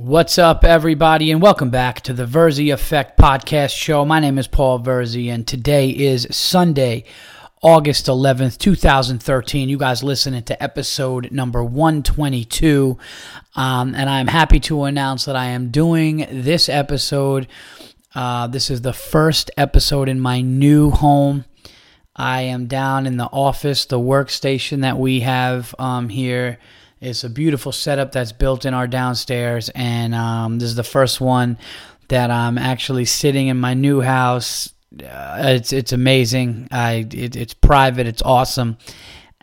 What's up, everybody, and welcome back to the Verzi Effect podcast show. My name is Paul Verzi, and today is Sunday, August 11th, 2013. You guys listening to episode number 122. Um, and I'm happy to announce that I am doing this episode. Uh, this is the first episode in my new home. I am down in the office, the workstation that we have um, here it's a beautiful setup that's built in our downstairs, and um, this is the first one that I'm actually sitting in my new house. Uh, it's it's amazing. I it, it's private. It's awesome,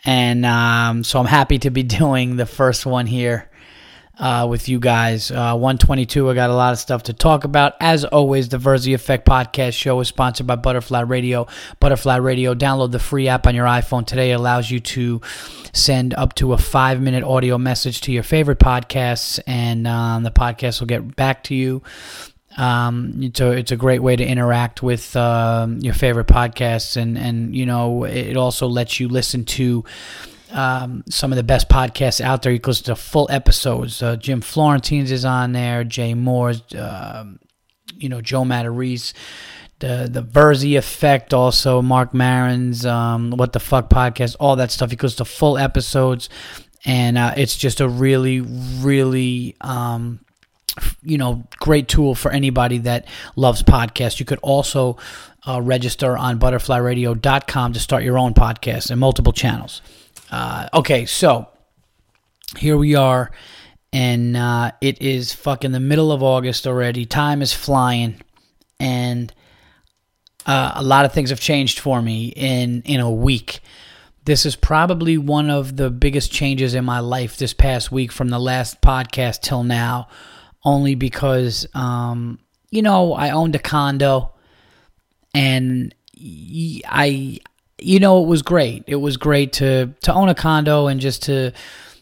and um, so I'm happy to be doing the first one here uh, with you guys. Uh, 122, I got a lot of stuff to talk about. As always, the Verzi Effect podcast show is sponsored by Butterfly Radio. Butterfly Radio, download the free app on your iPhone today. It allows you to send up to a five minute audio message to your favorite podcasts, and um, the podcast will get back to you. Um, it's a it's a great way to interact with um, your favorite podcasts, and and you know it also lets you listen to um, some of the best podcasts out there. You can listen to full episodes. Uh, Jim Florentine's is on there. Jay Mohr's, um, you know, Joe Matarese, the the Verzi Effect, also Marc Maron's um, What the Fuck podcast, all that stuff. He goes to full episodes, and uh, it's just a really, really um, you know, great tool for anybody that loves podcasts. You could also uh, register on butterflyradio.com to start your own podcast and multiple channels. Uh, okay, so here we are, and uh, it is fucking the middle of August already. Time is flying, and uh, a lot of things have changed for me in in a week. This is probably one of the biggest changes in my life this past week from the last podcast till now, only because um, you know I owned a condo, and I you know, it was great. It was great to to own a condo and just to,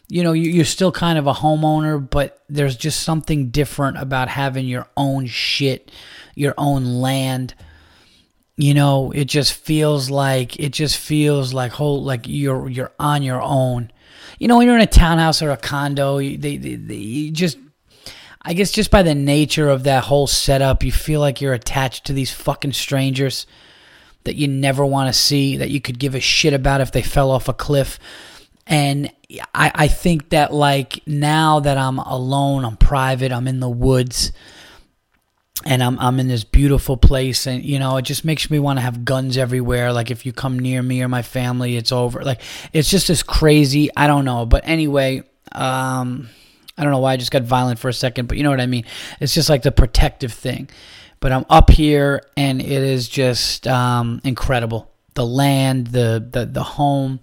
you know, you're still kind of a homeowner, but there's just something different about having your own shit, your own land. You know, it just feels like it just feels like whole like you're you're on your own. You know, when you're in a townhouse or a condo, they, they, they you just I guess just by the nature of that whole setup, you feel like you're attached to these fucking strangers that you never want to see, that you could give a shit about if they fell off a cliff. And I, I think that, like, now that I'm alone, I'm private, I'm in the woods, and I'm, I'm in this beautiful place, and, you know, it just makes me want to have guns everywhere. Like, if you come near me or my family, it's over. Like, it's just this crazy. I don't know. But anyway, um, I don't know why I just got violent for a second, but you know what I mean. It's just like the protective thing but I'm up here and it is just um, incredible. The land, the the the home,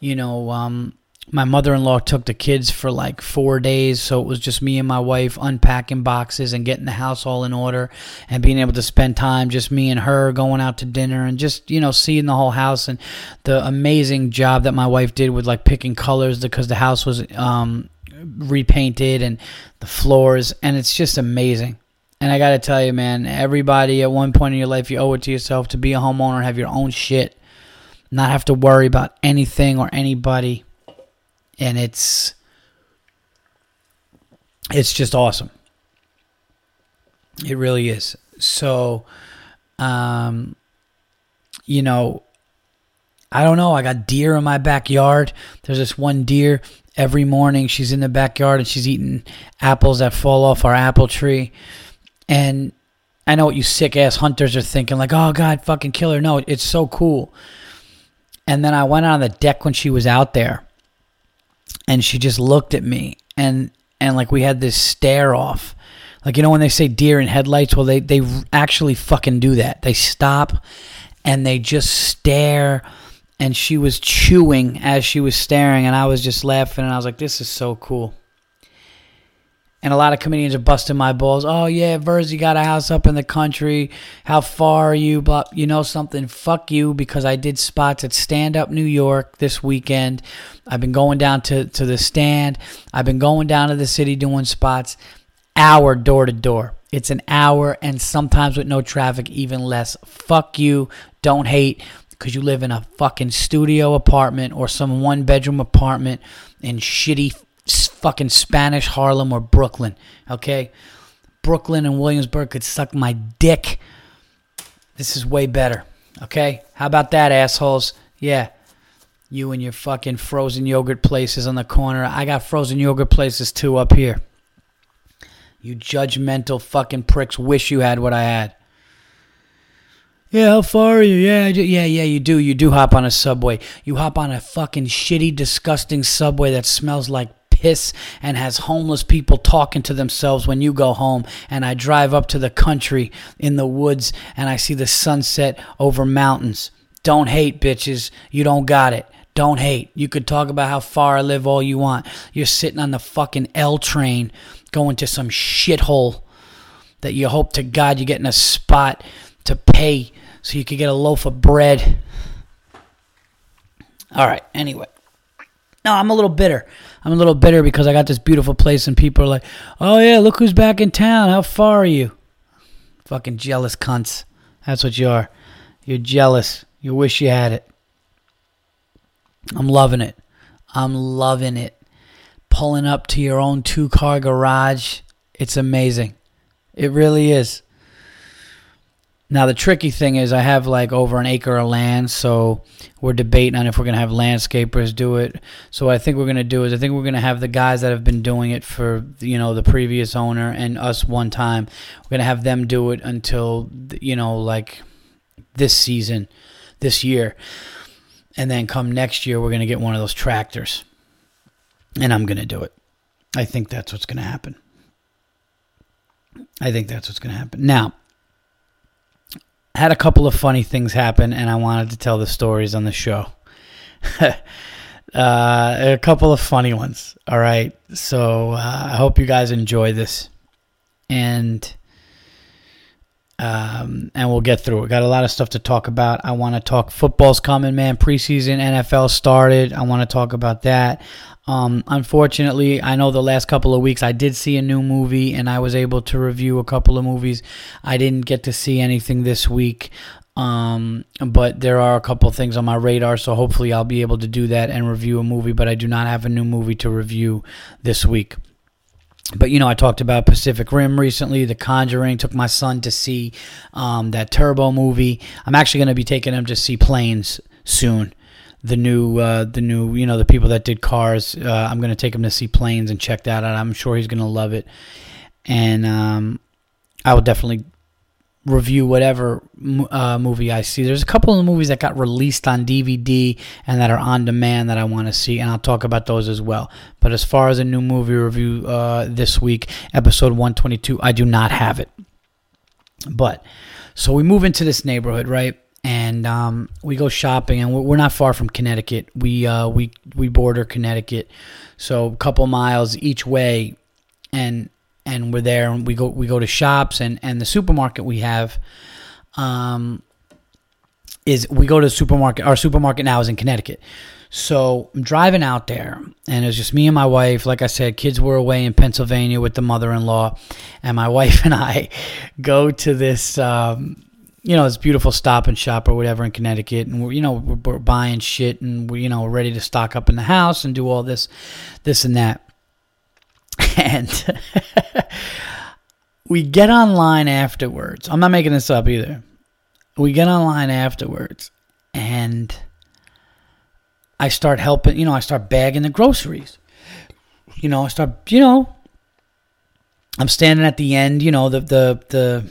you know. Um, my mother-in-law took the kids for like four days, so it was just me and my wife unpacking boxes and getting the house all in order, and being able to spend time just me and her going out to dinner and just you know seeing the whole house and the amazing job that my wife did with like picking colors because the house was um, repainted and the floors, and it's just amazing. And I got to tell you, man, everybody at one point in your life, you owe it to yourself to be a homeowner, have your own shit, not have to worry about anything or anybody. And it's it's just awesome. It really is. So um you know, I don't know, I got deer in my backyard. There's this one deer every morning she's in the backyard and she's eating apples that fall off our apple tree and I know what you sick ass hunters are thinking, like, oh God, fucking kill her. No, it's so cool. And then I went on the deck when she was out there, and she just looked at me, and and like we had this stare off, like you know when they say deer in headlights, well they they actually fucking do that. They stop, and they just stare. And she was chewing as she was staring, and I was just laughing, and I was like, "This is so cool." And a lot of comedians are busting my balls. Oh yeah, Verzi got a house up in the country. How far are you? But you know something? Fuck you, because I did spots at Stand Up New York this weekend. I've been going down to, to the stand. I've been going down to the city doing spots. Hour door to door. It's an hour and sometimes with no traffic, even less. Fuck you. Don't hate because you live in a fucking studio apartment or some one bedroom apartment in shitty fucking Spanish Harlem or Brooklyn. Okay, Brooklyn and Williamsburg could suck my dick. This is way better. Okay, how about that, assholes? Yeah. You and your fucking frozen yogurt places on the corner. I got frozen yogurt places too up here. You judgmental fucking pricks wish you had what I had. Yeah, how far are you? Yeah, yeah, yeah, you do. You do hop on a subway. You hop on a fucking shitty, disgusting subway that smells like piss and has homeless people talking to themselves when you go home. And I drive up to the country in the woods and I see the sunset over mountains. Don't hate, bitches. You don't got it. Don't hate. You could talk about how far I live all you want. You're sitting on the fucking L train going to some shithole that you hope to God you get in a spot to pay so you could get a loaf of bread. All right, anyway. No, I'm a little bitter. I'm a little bitter because I got this beautiful place and people are like, oh yeah, look who's back in town. How far are you? Fucking jealous cunts. That's what you are. You're jealous. You wish you had it. I'm loving it. I'm loving it. Pulling up to your own two car garage. It's amazing. It really is. Now the tricky thing is I have like over an acre of land, so we're debating on if we're gonna have landscapers do it. So I think we're gonna do is I think we're gonna have the guys that have been doing it for you know the previous owner and us one time. We're gonna have them do it until you know like this season, this year, and then come next year we're gonna get one of those tractors, and I'm gonna do it. I think that's what's gonna happen. I think that's what's gonna happen now had a couple of funny things happen, and I wanted to tell the stories on the show. uh, a couple of funny ones. All right, so uh, I hope you guys enjoy this, and um, and we'll get through it. Got a lot of stuff to talk about. I want to talk football's coming, man. Preseason NFL started. I want to talk about that. Um, unfortunately, I know the last couple of weeks I did see a new movie and I was able to review a couple of movies. I didn't get to see anything this week. Um, but there are a couple things on my radar, so hopefully I'll be able to do that and review a movie. But I do not have a new movie to review this week. But you know, I talked about Pacific Rim recently, The Conjuring. Took my son to see um, that Turbo movie. I'm actually going to be taking him to see Planes soon the new uh, the new you know the people that did cars. Uh, I'm gonna take him to see planes and check that out. I'm sure he's gonna love it, and um, I will definitely review whatever uh, movie I see. There's a couple of movies that got released on DVD and that are on demand that I want to see, and I'll talk about those as well. But as far as a new movie review uh, this week, episode 122, I do not have it. But so we move into this neighborhood, right? and um, we go shopping, and we're not far from Connecticut. We uh, we we border Connecticut, so a couple miles each way, and and we're there, and we go we go to shops, and and the supermarket we have, um, is we go to the supermarket. Our supermarket now is in Connecticut. So I'm driving out there, and it was just me and my wife. Like I said, kids were away in Pennsylvania with the mother-in-law, and my wife and I go to this um, you know, this beautiful stop and shop or whatever in Connecticut, and we're you know we're, we're buying shit and we you know ready to stock up in the house and do all this, this and that, and we get online afterwards. I'm not making this up either. We get online afterwards, and I start helping. You know, I start bagging the groceries. You know, I start. You know, I'm standing at the end. You know, the the the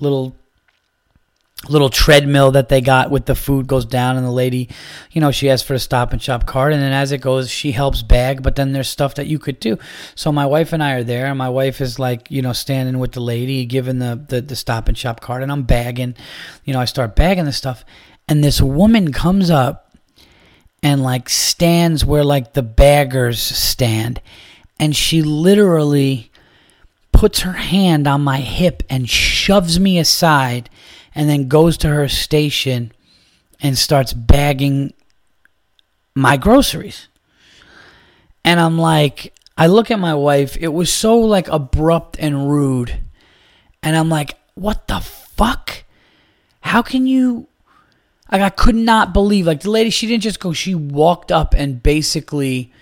little little treadmill that they got with the food goes down and the lady you know she asks for a stop and shop card. And then as it goes she helps bag but then there's stuff that you could do. So my wife and i are there. And my wife is like you know standing with the lady giving the the, the stop and shop card. And i'm bagging you know i start bagging the stuff. And this woman comes up and like stands where like the baggers stand. And she literally puts her hand on my hip and shoves me aside and then goes to her station and starts bagging my groceries. And I'm like, I look at my wife, it was so like abrupt and rude. And I'm like, what the fuck? How can you like I could not believe like the lady she didn't just go, she walked up and basically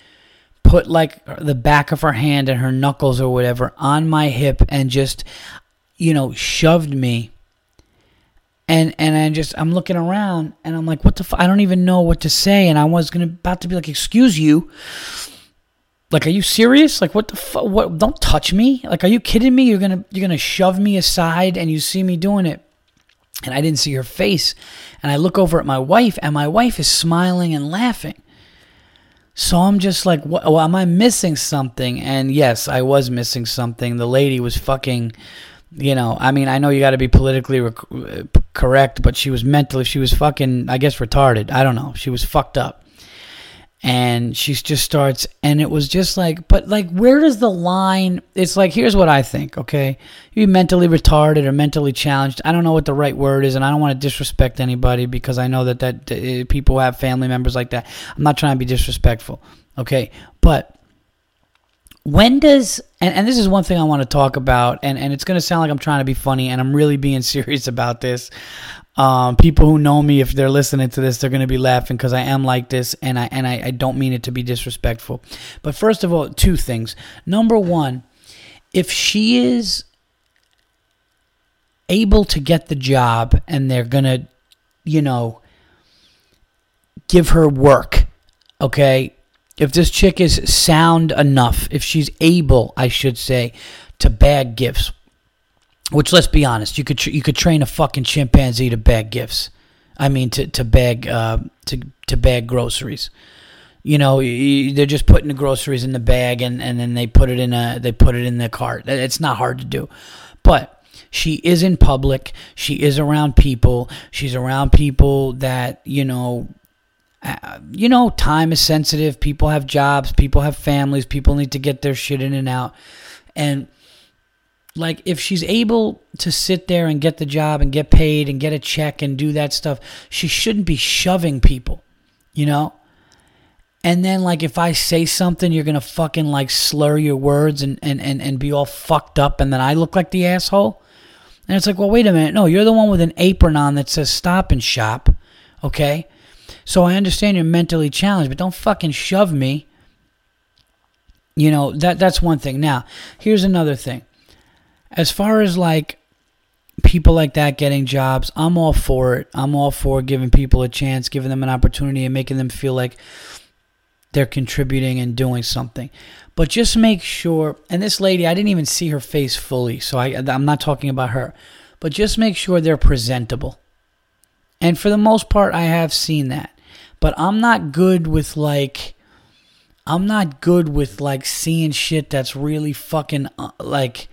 put like the back of her hand and her knuckles or whatever on my hip and just you know shoved me and and I just I'm looking around and I'm like, what the? F-? I don't even know what to say, and I was gonna about to be like, excuse you. Like, are you serious? Like, what the fuck? What? Don't touch me. Like, are you kidding me? You're gonna you're gonna shove me aside, and you see me doing it, and I didn't see her face, and I look over at my wife, and my wife is smiling and laughing. So I'm just like, what? Well, am I missing something? And yes, I was missing something. The lady was fucking you know, I mean, I know you got to be politically rec- correct, but she was mentally, she was fucking, I guess, retarded. I don't know. She was fucked up. And she just starts, and it was just like, but like, where does the line? It's like, here's what I think, okay? You mentally retarded or mentally challenged. I don't know what the right word is, and I don't want to disrespect anybody because I know that that uh, people have family members like that. I'm not trying to be disrespectful, okay? But when does and, and this is one thing I want to talk about, and, and it's gonna sound like I'm trying to be funny, and I'm really being serious about this. Um, people who know me, if they're listening to this, they're gonna be laughing because I am like this, and I and I, I don't mean it to be disrespectful. But first of all, two things. Number one, if she is able to get the job and they're gonna, you know, give her work, okay, if this chick is sound enough, if she's able, I should say, to bag gifts, which let's be honest, you could you could train a fucking chimpanzee to bag gifts. I mean, to to bag uh, to to bag groceries. You know, they're just putting the groceries in the bag and, and then they put it in a they put it in the cart. It's not hard to do, but she is in public. She is around people. She's around people that you know Uh, you know, time is sensitive. People have jobs, people have families, people need to get their shit in and out. And like if she's able to sit there and get the job and get paid and get a check and do that stuff, she shouldn't be shoving people, you know? And then like if I say something, you're gonna fucking like slur your words and, and, and, and be all fucked up and then I look like the asshole. And it's like, well, wait a minute. No, you're the one with an apron on that says stop and shop. Okay? So I understand you're mentally challenged, but don't fucking shove me. You know, that that's one thing. Now, here's another thing. As far as like people like that getting jobs, I'm all for it. I'm all for giving people a chance, giving them an opportunity and making them feel like they're contributing and doing something. But just make sure, and this lady, I didn't even see her face fully, so I, I'm not talking about her. But just make sure they're presentable. And for the most part, I have seen that. But I'm not good with like I'm not good with like seeing shit that's really fucking uh, like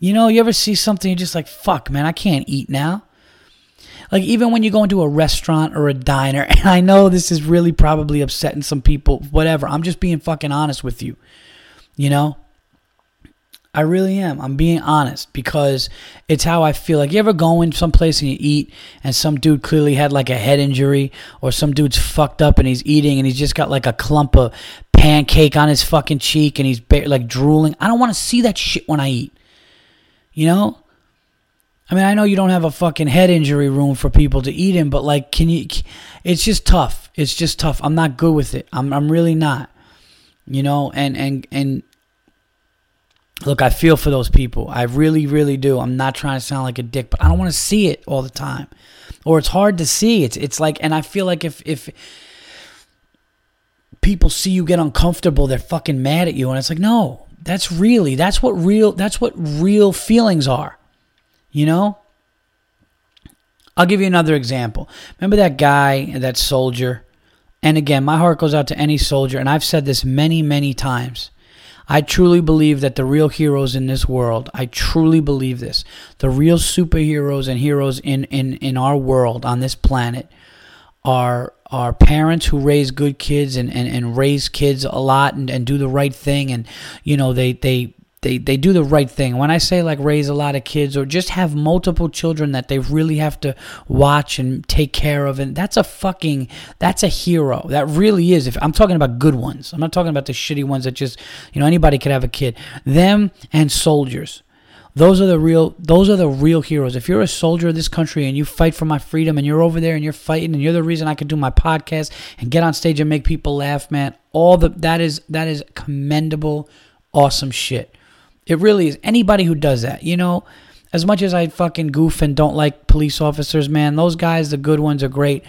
you know, you ever see something you're just like, "Fuck, man, I can't eat now." Like even when you go into a restaurant or a diner, and I know this is really probably upsetting some people, whatever. I'm just being fucking honest with you. You know? I really am. I'm being honest because it's how I feel. Like you ever go in someplace and you eat and some dude clearly had like a head injury or some dude's fucked up and he's eating and he's just got like a clump of pancake on his fucking cheek and he's like drooling. I don't want to see that shit when I eat. You know? I mean, I know you don't have a fucking head injury room for people to eat in, but like can you it's just tough. It's just tough. I'm not good with it. I'm I'm really not. You know, and and and look, I feel for those people. I really, really do. I'm not trying to sound like a dick, but I don't want to see it all the time. Or it's hard to see. It's it's like and I feel like if if people see you get uncomfortable, they're fucking mad at you and it's like, "No, that's really that's what real that's what real feelings are." You know? I'll give you another example. Remember that guy, that soldier? And again, my heart goes out to any soldier and I've said this many, many times I truly believe that the real heroes in this world, I truly believe this, the real superheroes and heroes in, in, in our world, on this planet, are are parents who raise good kids and, and, and raise kids a lot and, and do the right thing and you know they, they they they do the right thing. When I say like raise a lot of kids or just have multiple children that they really have to watch and take care of, and that's a fucking that's a hero. That really is. If I'm talking about good ones, I'm not talking about the shitty ones that just you know anybody could have a kid. Them and soldiers. Those are the real those are the real heroes. If you're a soldier of this country and you fight for my freedom and you're over there and you're fighting and you're the reason I can do my podcast and get on stage and make people laugh, man, all the that is that is commendable, awesome shit. It really is. Anybody who does that, you know, as much as I fucking goof and don't like police officers, man, those guys, the good ones, are great.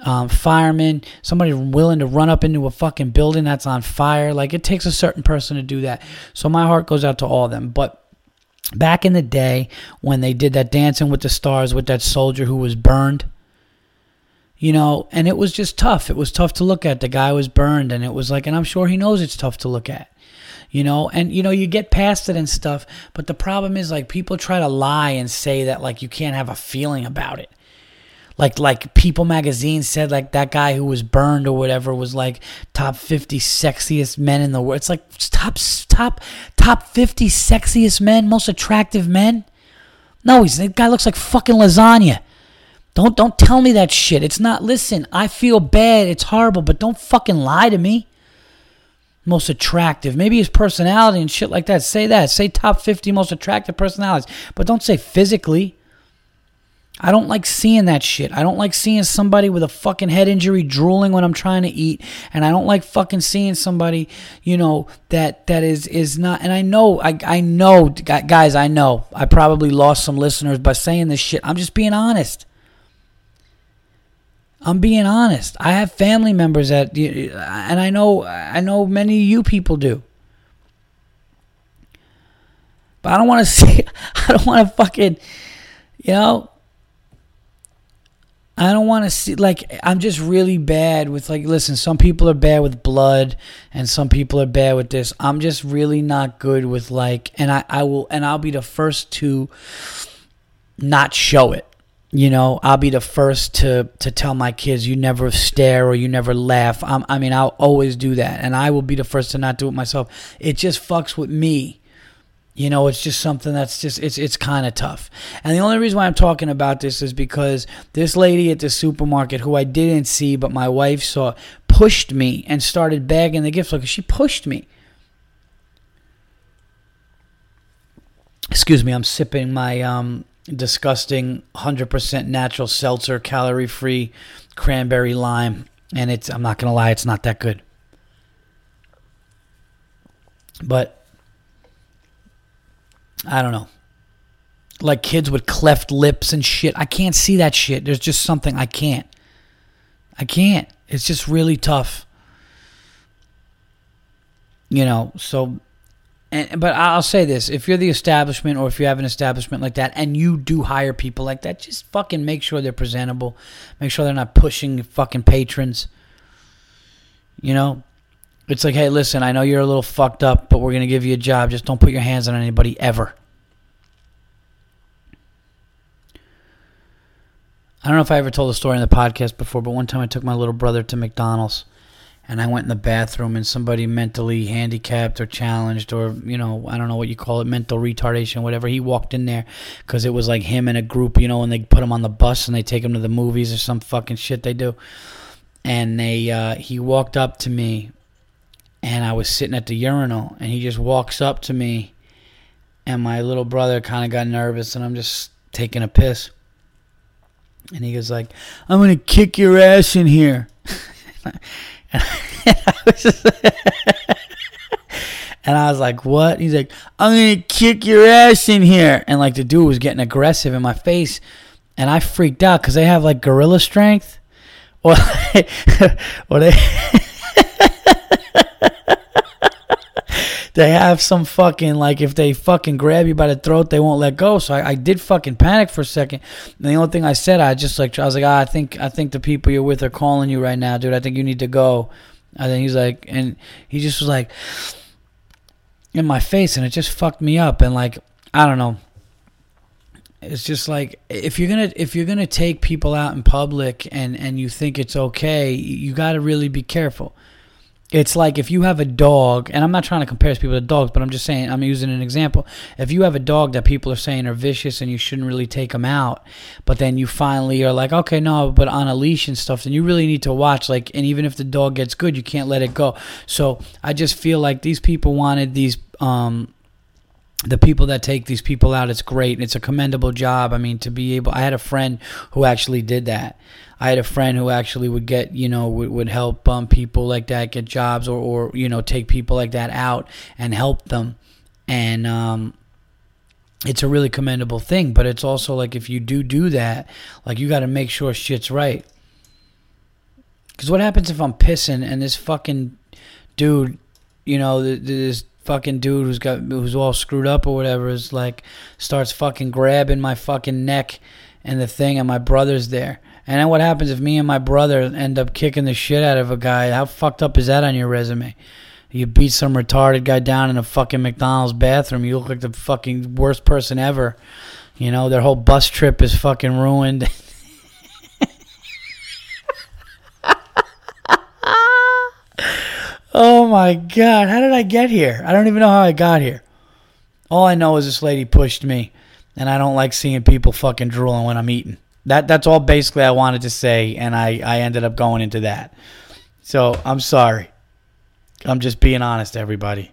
Um, firemen, somebody willing to run up into a fucking building that's on fire. Like it takes a certain person to do that. So my heart goes out to all of them. But back in the day when they did that Dancing with the Stars with that soldier who was burned, you know, and it was just tough. It was tough to look at. The guy was burned, and it was like, and I'm sure he knows it's tough to look at, you know, and you know, you get past it and stuff. But the problem is, like, people try to lie and say that, like, you can't have a feeling about it. Like, like People magazine said, like, that guy who was burned or whatever was like top 50 sexiest men in the world. It's like top, top, top 50 sexiest men, most attractive men. No, he's the guy looks like fucking lasagna. Don't don't tell me that shit. It's not listen, I feel bad, it's horrible, but don't fucking lie to me. Most attractive. Maybe his personality and shit like that. Say that. Say top 50 most attractive personalities. But don't say physically. I don't like seeing that shit. I don't like seeing somebody with a fucking head injury drooling when I'm trying to eat, and I don't like fucking seeing somebody, you know, that that is is not. And I know, I I know, guys, I know, I probably lost some listeners by saying this shit. I'm just being honest. I'm being honest. I have family members that, and I know, I know many of you people do. But I don't want to see. I don't want to fucking, you know. I don't want to see like I'm just really bad with like listen, some people are bad with blood and some people are bad with this. I'm just really not good with like and I I will and I'll be the first to not show it you know i'll be the first to to tell my kids you never stare or you never laugh. I'm, i mean i'll always do that and i will be the first to not do it myself. It just fucks with me. You know it's just something that's just it's it's kind of tough. And the only reason why i'm talking about this is because this lady at the supermarket who i didn't see but my wife saw pushed me and started bagging the gifts like she pushed me. Excuse me i'm sipping my um disgusting 100% natural seltzer, calorie free, cranberry lime. And it's, I'm not going to lie, it's not that good. But I don't know. Like kids with cleft lips and shit. I can't see that shit. There's just something I can't. I can't. It's just really tough. You know, so and, but I'll say this: if you're the establishment, or if you have an establishment like that, and you do hire people like that, just fucking make sure they're presentable. Make sure they're not pushing fucking patrons. You know, it's like, hey, listen, I know you're a little fucked up, but we're gonna give you a job. Just don't put your hands on anybody ever. I don't know if I ever told the story in the podcast before, but one time I took my little brother to McDonald's and I went in the bathroom and somebody mentally handicapped or challenged or you know I don't know what you call it mental retardation whatever he walked in there because it was like him and a group you know and they put him on the bus and they take him to the movies or some fucking shit they do. And they uh, he walked up to me and I was sitting at the urinal and he just walks up to me and my little brother kind of got nervous and I'm just taking a piss. And he goes like I'm gonna kick your ass in here and I was just, and I was like, "What?" He's like, "I'm gonna kick your ass in here," and like the dude was getting aggressive in my face, and I freaked out because they have like gorilla strength, or they. they have some fucking like if they fucking grab you by the throat, they won't let go. So I, I did fucking panic for a second. And the only thing I said, I just like I was like, ah, I think I think the people you're with are calling you right now, dude. I think you need to go. And then he's like, and he just was like in my face, and it just fucked me up. And like I don't know. It's just like if you're gonna if you're gonna take people out in public and and you think it's okay, you got to really be careful it's like if you have a dog, and I'm not trying to compare people to dogs, but I'm just saying, I'm using an example. If you have a dog that people are saying are vicious and you shouldn't really take them out, but then you finally are like, okay, no, but on a leash and stuff, then you really need to watch. Like, and even if the dog gets good, you can't let it go. So I just feel like these people wanted these, um, the people that take these people out, it's great. It's a commendable job. I mean, to be able, I had a friend who actually did that. I had a friend who actually would get, you know, would, would help um, people like that get jobs or, or, you know, take people like that out and help them. And um, it's a really commendable thing. But it's also like if you do do that, like you got to make sure shit's right. Because what happens if I'm pissing and this fucking dude, you know, this fucking dude who's got who's all screwed up or whatever is like starts fucking grabbing my fucking neck and the thing and my brother's there. And then what happens if me and my brother end up kicking the shit out of a guy? How fucked up is that on your resume? You beat some retarded guy down in a fucking McDonald's bathroom. You look like the fucking worst person ever. You know, their whole bus trip is fucking ruined. Oh my God. How did I get here? I don't even know how I got here. All I know is this lady pushed me, and I don't like seeing people fucking drooling when I'm eating. That that's all basically I wanted to say, and I, I ended up going into that. So I'm sorry. I'm just being honest, everybody.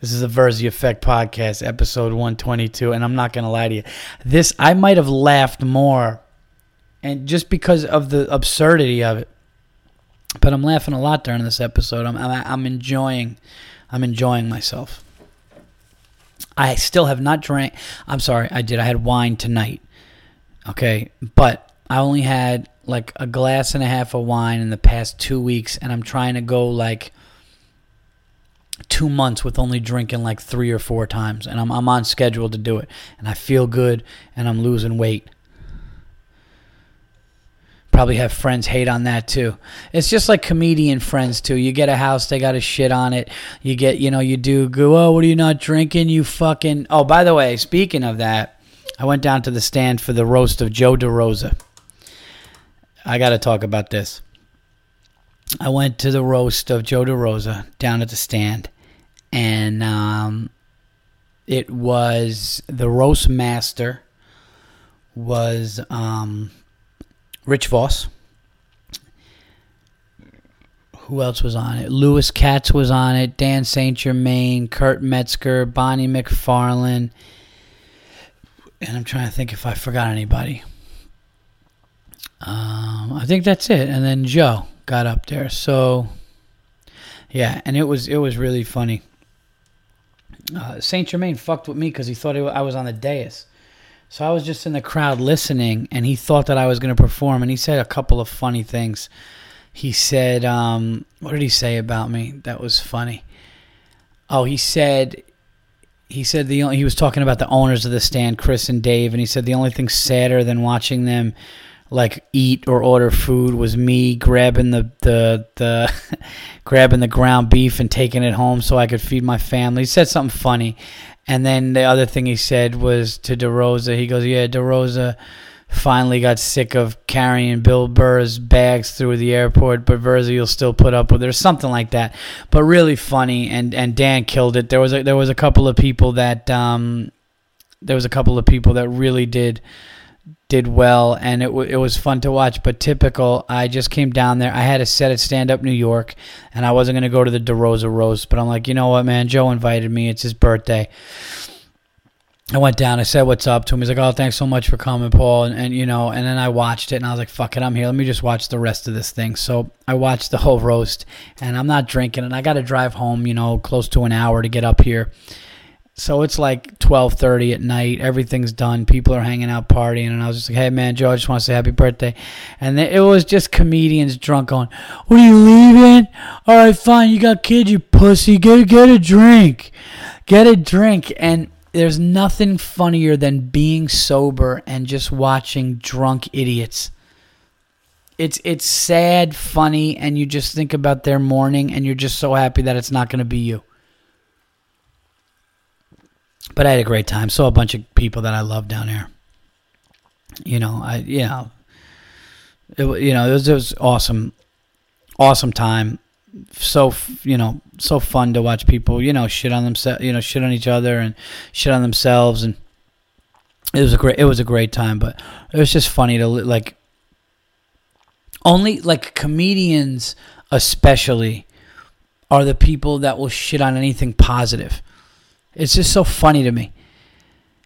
This is the Verzi Effect podcast, episode 122, and I'm not gonna lie to you. This I might have laughed more, and just because of the absurdity of it. But I'm laughing a lot during this episode. I'm, I'm, I'm enjoying, I'm enjoying myself. I still have not drank. I'm sorry, I did. I had wine tonight. Okay, but I only had like a glass and a half of wine in the past two weeks, and I'm trying to go like two months with only drinking like three or four times, and I'm I'm on schedule to do it, and I feel good, and I'm losing weight probably have friends hate on that too. It's just like comedian friends too. You get a house, they got a shit on it. You get, you know, you do go, oh, what are you not drinking? You fucking. Oh, by the way, speaking of that, I went down to the stand for the roast of Joe DeRosa. I got to talk about this. I went to the roast of Joe DeRosa down at the stand, and um, it was the roast master was um, Rich Voss. Who else was on it? Louis Katz was on it. Dan St. Germain, Kurt Metzger, Bonnie McFarlane. And I'm trying to think if I forgot anybody. Um, I think that's it. And then Joe got up there. So, yeah, and it was it was really funny. Uh, Saint Germain fucked with me because he thought I was on the dais. So I was just in the crowd listening, and he thought that I was going to perform, and he said a couple of funny things. He said, um, "What did he say about me? That was funny." Oh, he said, he said the only, he was talking about the owners of the stand, Chris and Dave, and he said the only thing sadder than watching them like eat or order food was me grabbing the the the grabbing the ground beef and taking it home so I could feed my family. He said something funny, and then the other thing he said was to DeRosa, he goes, Yeah, DeRosa finally got sick of carrying Bill Burr's bags through the airport, but Verzi will still put up with it, or something like that. But really funny, and, and Dan killed it. There was a, there was a couple of people that um, there was a couple of people that really did did well, and it, w- it was fun to watch. But typical, I just came down there. I had a set at Stand Up New York, and I wasn't going to go to the DeRosa roast, but I'm like, you know what, man? Joe invited me. It's his birthday. I went down. I said what's up to him. He's like, "Oh, thanks so much for coming, Paul." And, and, you know, and then I watched it, and I was like, "Fuck it, I'm here. Let me just watch the rest of this thing." So I watched the whole roast, and I'm not drinking, and I got to drive home, you know, close to an hour to get up here. So it's like 12:30 at night. Everything's done. People are hanging out partying, and I was just like, "Hey, man, Joe, I just want to say happy birthday." And it was just comedians drunk going, "What are you leaving? All right, fine. You got kids, you pussy. Get get a drink, get a drink." And there's nothing funnier than being sober and just watching drunk idiots. It's it's sad, funny, and you just think about their morning, and you're just so happy that it's not going to be you but I had a great time. Saw a bunch of people that I love down there. You know, I you know, it you know it was, it was awesome, awesome time. So you know, so fun to watch people you know shit on themselves, you know, shit on each other and shit on themselves, and it was a great it was a great time. But it was just funny to like only like comedians especially are the people that will shit on anything positive it's just so funny to me.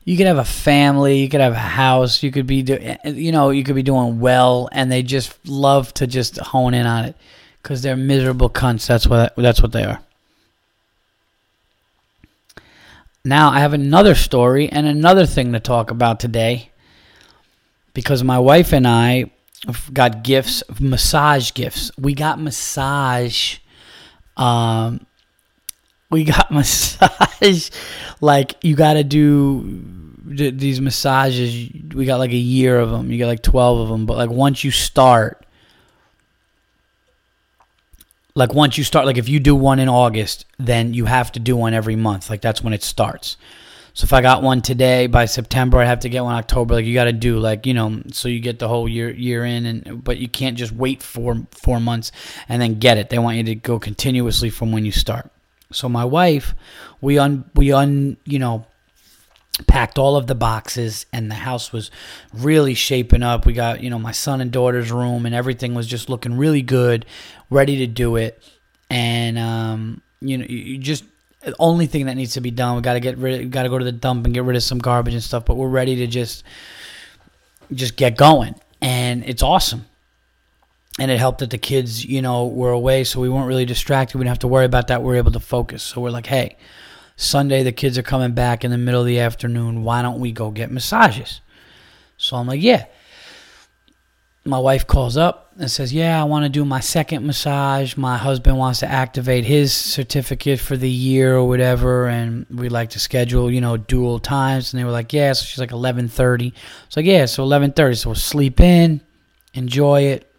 you could have a family, you could have a house, you could be, do, you know, you could be doing well, and they just love to just hone in on it because they're miserable cunts. That's what that's what they are. Now I have another story and another thing to talk about today because my wife and I got gifts, massage gifts. We got massage. Um, we got massage. like you got to do these massages. We got like a year of them. You got like twelve of them. But like once you start, like once you start, like if you do one in August, then you have to do one every month. Like that's when it starts. So if I got one today by September, I have to get one October. Like you got to do like you know, so you get the whole year year in, and but you can't just wait four four months and then get it. They want you to go continuously from when you start. So my wife, we un we un you know packed all of the boxes and the house was really shaping up. We got you know my son and daughter's room and everything was just looking really good ready to do it. And um, you know you just the only thing that needs to be done we got to get rid got to go to the dump and get rid of some garbage and stuff but we're ready to just just get going. And it's awesome and it helped that the kids you know were away so we weren't really distracted we didn't have to worry about that we we're able to focus so we're like hey Sunday, the kids are coming back in the middle of the afternoon. Why don't we go get massages? So I'm like, yeah. My wife calls up and says, Yeah, I want to do my second massage. My husband wants to activate his certificate for the year or whatever, and we like to schedule, you know, dual times. And they were like, Yeah. So she's like, 11:30. So like, yeah. So 11:30. So we'll sleep in, enjoy it,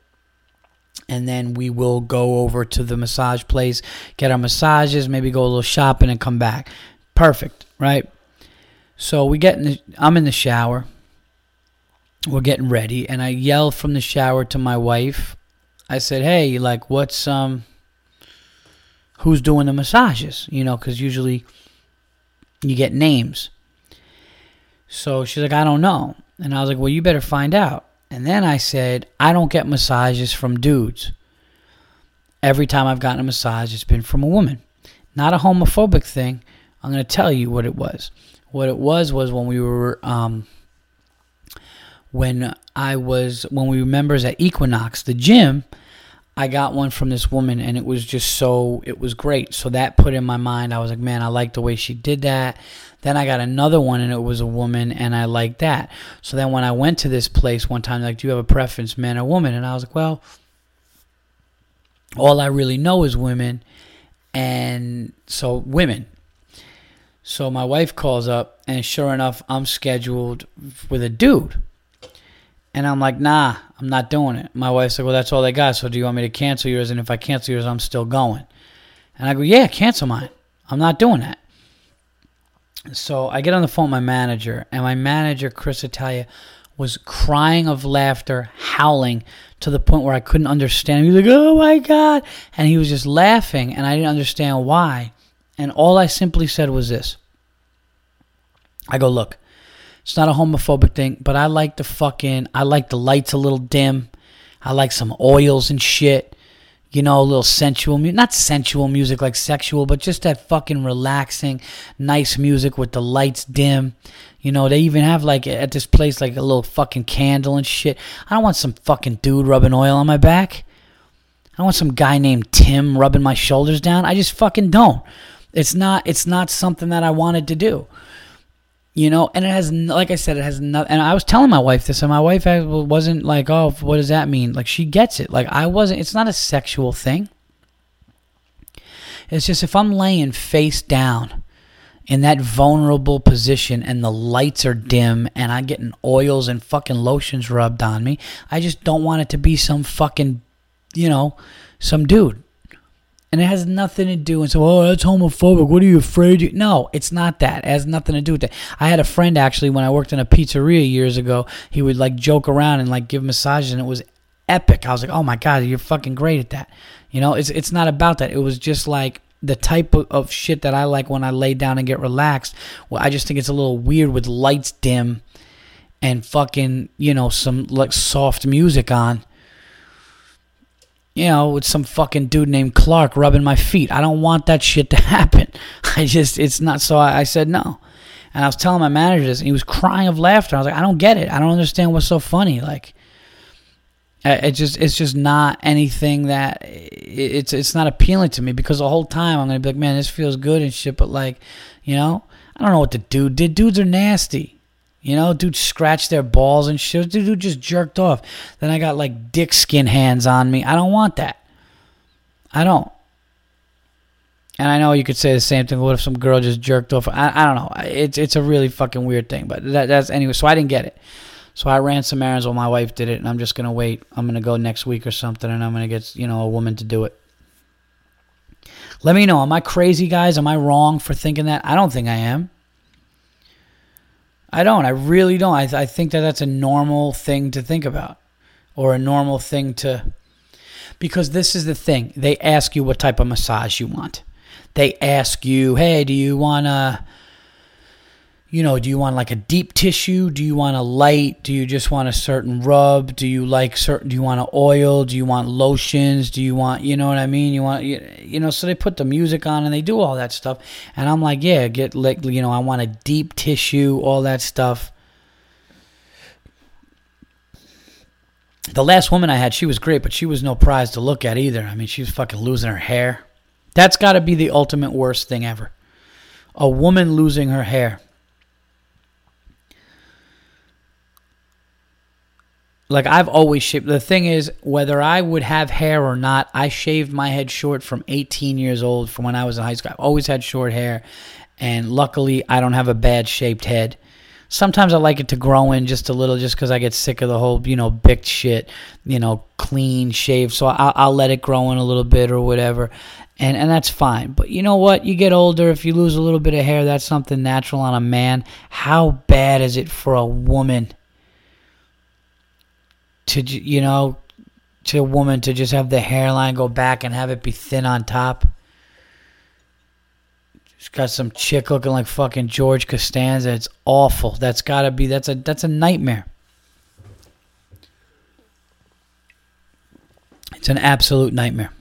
and then we will go over to the massage place, get our massages, maybe go a little shopping and come back. Perfect, right? So we get in the, I'm in the shower. We're getting ready and I yell from the shower to my wife. I said, "Hey, like what's um who's doing the massages?" You know, cuz usually you get names. So she's like, "I don't know." And I was like, "Well, you better find out." And then I said, I don't get massages from dudes. Every time I've gotten a massage, it's been from a woman. Not a homophobic thing. I'm going to tell you what it was. What it was was when we were, um, when I was, when we were members at Equinox, the gym, I got one from this woman and it was just so, it was great. So that put in my mind, I was like, man, I like the way she did that. Then I got another one and it was a woman and I liked that. So then when I went to this place one time, like, do you have a preference, man or woman? And I was like, well, all I really know is women. And so women. So my wife calls up and sure enough, I'm scheduled with a dude. And I'm like, nah, I'm not doing it. My wife's like, well, that's all they got. So do you want me to cancel yours? And if I cancel yours, I'm still going. And I go, yeah, cancel mine. I'm not doing that. So I get on the phone with my manager, and my manager, Chris Italia, was crying of laughter, howling to the point where I couldn't understand. He was like, "Oh my god!" and he was just laughing, and I didn't understand why. And all I simply said was this: I go, "Look, it's not a homophobic thing, but I like the fucking, I like the lights a little dim. I like some oils and shit you know, a little sensual music. Not sensual music like sexual, but just that fucking relaxing, nice music with the lights dim. You know, they even have like at this place like a little fucking candle and shit. I don't want some fucking dude rubbing oil on my back. I don't want some guy named Tim rubbing my shoulders down. I just fucking don't. It's not it's not something that I wanted to do you know and it has like i said it has nothing and i was telling my wife this and my wife wasn't like oh what does that mean? Like she gets it. Like i wasn't it's not a sexual thing. It's just if i'm laying face down in that vulnerable position and the lights are dim and i'm getting oils and fucking lotions rubbed on me i just don't want it to be some fucking you know some dude and it has nothing to do and so oh that's homophobic. What are you afraid of? no it's not that. It has nothing to do with that. I had a friend actually when i worked in a pizzeria years ago he would like joke around and like give massages and it was epic. I was like oh my god you're fucking great at that. You know it's it's not about that. It was just like the type of, of shit that i like when i lay down and get relaxed. Well i just think it's a little weird with lights dim and fucking you know some like soft music on you know, with some fucking dude named Clark rubbing my feet. I don't want that shit to happen. I just, it's not. So I, I said no. And I was telling my manager this, and he was crying of laughter. I was like, I don't get it. I don't understand what's so funny. Like, it just it's just not anything that it's it's not appealing to me because the whole time I'm gonna be like, man, this feels good and shit, but like, you know, I don't know what the dude did. Dudes are nasty. You know, dude scratched their balls and shit. Dude just jerked off. Then I got like dick skin hands on me. I don't want that. I don't. And I know you could say the same thing. What if some girl just jerked off? I, I don't know. It's it's a really fucking weird thing. But that, that's anyway. So I didn't get it. So I ran some errands while my wife did it, and I'm just gonna wait. I'm gonna go next week or something, and I'm gonna get you know a woman to do it. Let me know. Am I crazy, guys? Am I wrong for thinking that? I don't think I am. I don't. I really don't. I, th- I think that that's a normal thing to think about, or a normal thing to. Because this is the thing. They ask you what type of massage you want they ask you, hey, do you want to, you know, do you want like a deep tissue? Do you want a light? Do you just want a certain rub? Do you like certain, do you want an oil? Do you want lotions? Do you want, you know what I mean? You want, you, you know, so they put the music on and they do all that stuff. And I'm like, yeah, get like, you know, I want a deep tissue, all that stuff. The last woman I had, she was great, but she was no prize to look at either. I mean, she was fucking losing her hair. That's got to be the ultimate worst thing ever. A woman losing her hair. Like I've always shaved. The thing is, whether I would have hair or not, I shaved my head short from 18 years old, from when I was in high school. I've always had short hair, and luckily, I don't have a bad shaped head. Sometimes I like it to grow in just a little, just because I get sick of the whole, you know, big shit, you know, clean shave. So I'll, I'll let it grow in a little bit or whatever and and that's fine. But you know what? You get older, if you lose a little bit of hair, that's something natural on a man. How bad is it for a woman to you know to a woman to just have the hairline go back and have it be thin on top? She's got some chick looking like fucking George Costanza. It's awful. That's got to be that's a that's a nightmare. It's an absolute nightmare.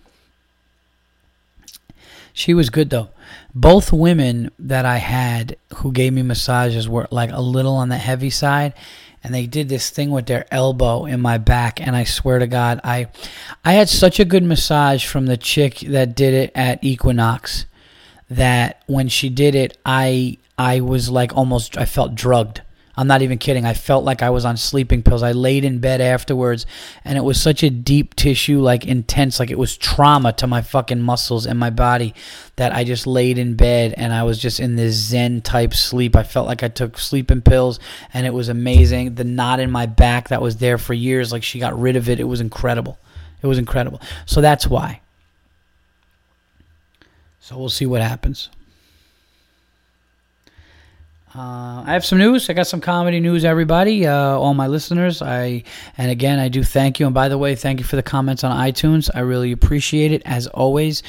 She was good though. Both women that I had who gave me massages were like a little on the heavy side and they did this thing with their elbow in my back and I swear to God I I had such a good massage from the chick that did it at Equinox that when she did it I I was like almost I felt drugged. I'm not even kidding. I felt like I was on sleeping pills. I laid in bed afterwards, and it was such a deep tissue, like intense, like it was trauma to my fucking muscles and my body that I just laid in bed and I was just in this Zen type sleep. I felt like I took sleeping pills, and it was amazing. The knot in my back that was there for years, like she got rid of it. It was incredible. It was incredible. So that's why. So we'll see what happens. Uh, I have some news. I got some comedy news, everybody, uh, all my listeners. I and again, I do thank you. And by the way, thank you for the comments on iTunes. I really appreciate it, as always.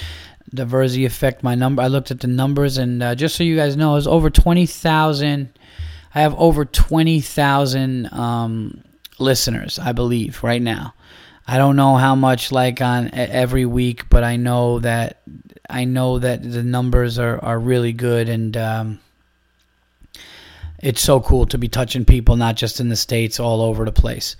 The Virzi effect, my number. I looked at the numbers, and uh, just so you guys know, it's over twenty thousand. I have over twenty thousand um, listeners, I believe, right now. I don't know how much like on every week, but I know that I know that the numbers are, are really good and. Um, it's so cool to be touching people, not just in the states, all over the place.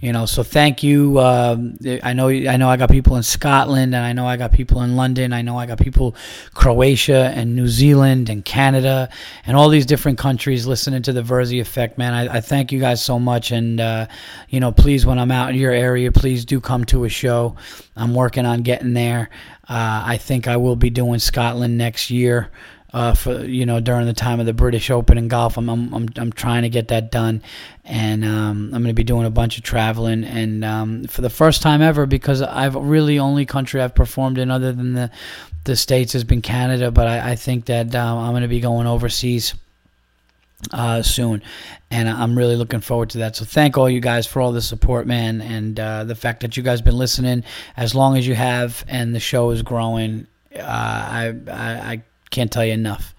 You know, so thank you. Uh, I know, I know, I got people in Scotland, and I know I got people in London. I know I got people Croatia and New Zealand and Canada and all these different countries listening to the Virzi Effect. Man, I, I thank you guys so much, and uh, you know, please, when I'm out in your area, please do come to a show. I'm working on getting there. Uh, I think I will be doing Scotland next year uh, for you know during the time of the British Open in golf. I'm I'm I'm, I'm trying to get that done, and um, I'm going to be doing a bunch of traveling. And um, for the first time ever, because I've really only country I've performed in other than the the states has been Canada. But I, I think that um, I'm going to be going overseas. Uh, soon, and I'm really looking forward to that. So thank all you guys for all the support, man, and uh, the fact that you guys been listening as long as you have, and the show is growing. Uh, I, I, I can't tell you enough.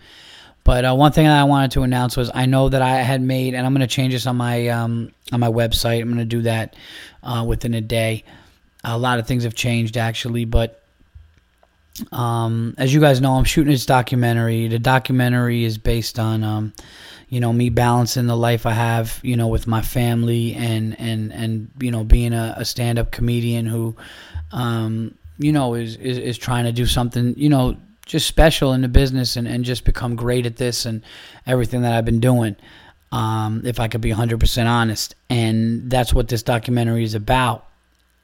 But uh, one thing that I wanted to announce was I know that I had made, and I'm going to change this on my um, on my website. I'm going to do that uh, within a day. A lot of things have changed actually, but um, as you guys know, I'm shooting this documentary. The documentary is based on, um, you know me balancing the life I have you know with my family and and and you know being a, a stand up comedian who um, you know is, is is trying to do something you know just special in the business and, and just become great at this and everything that I've been doing. Um, if I could be 100% honest. And that's what this documentary is about.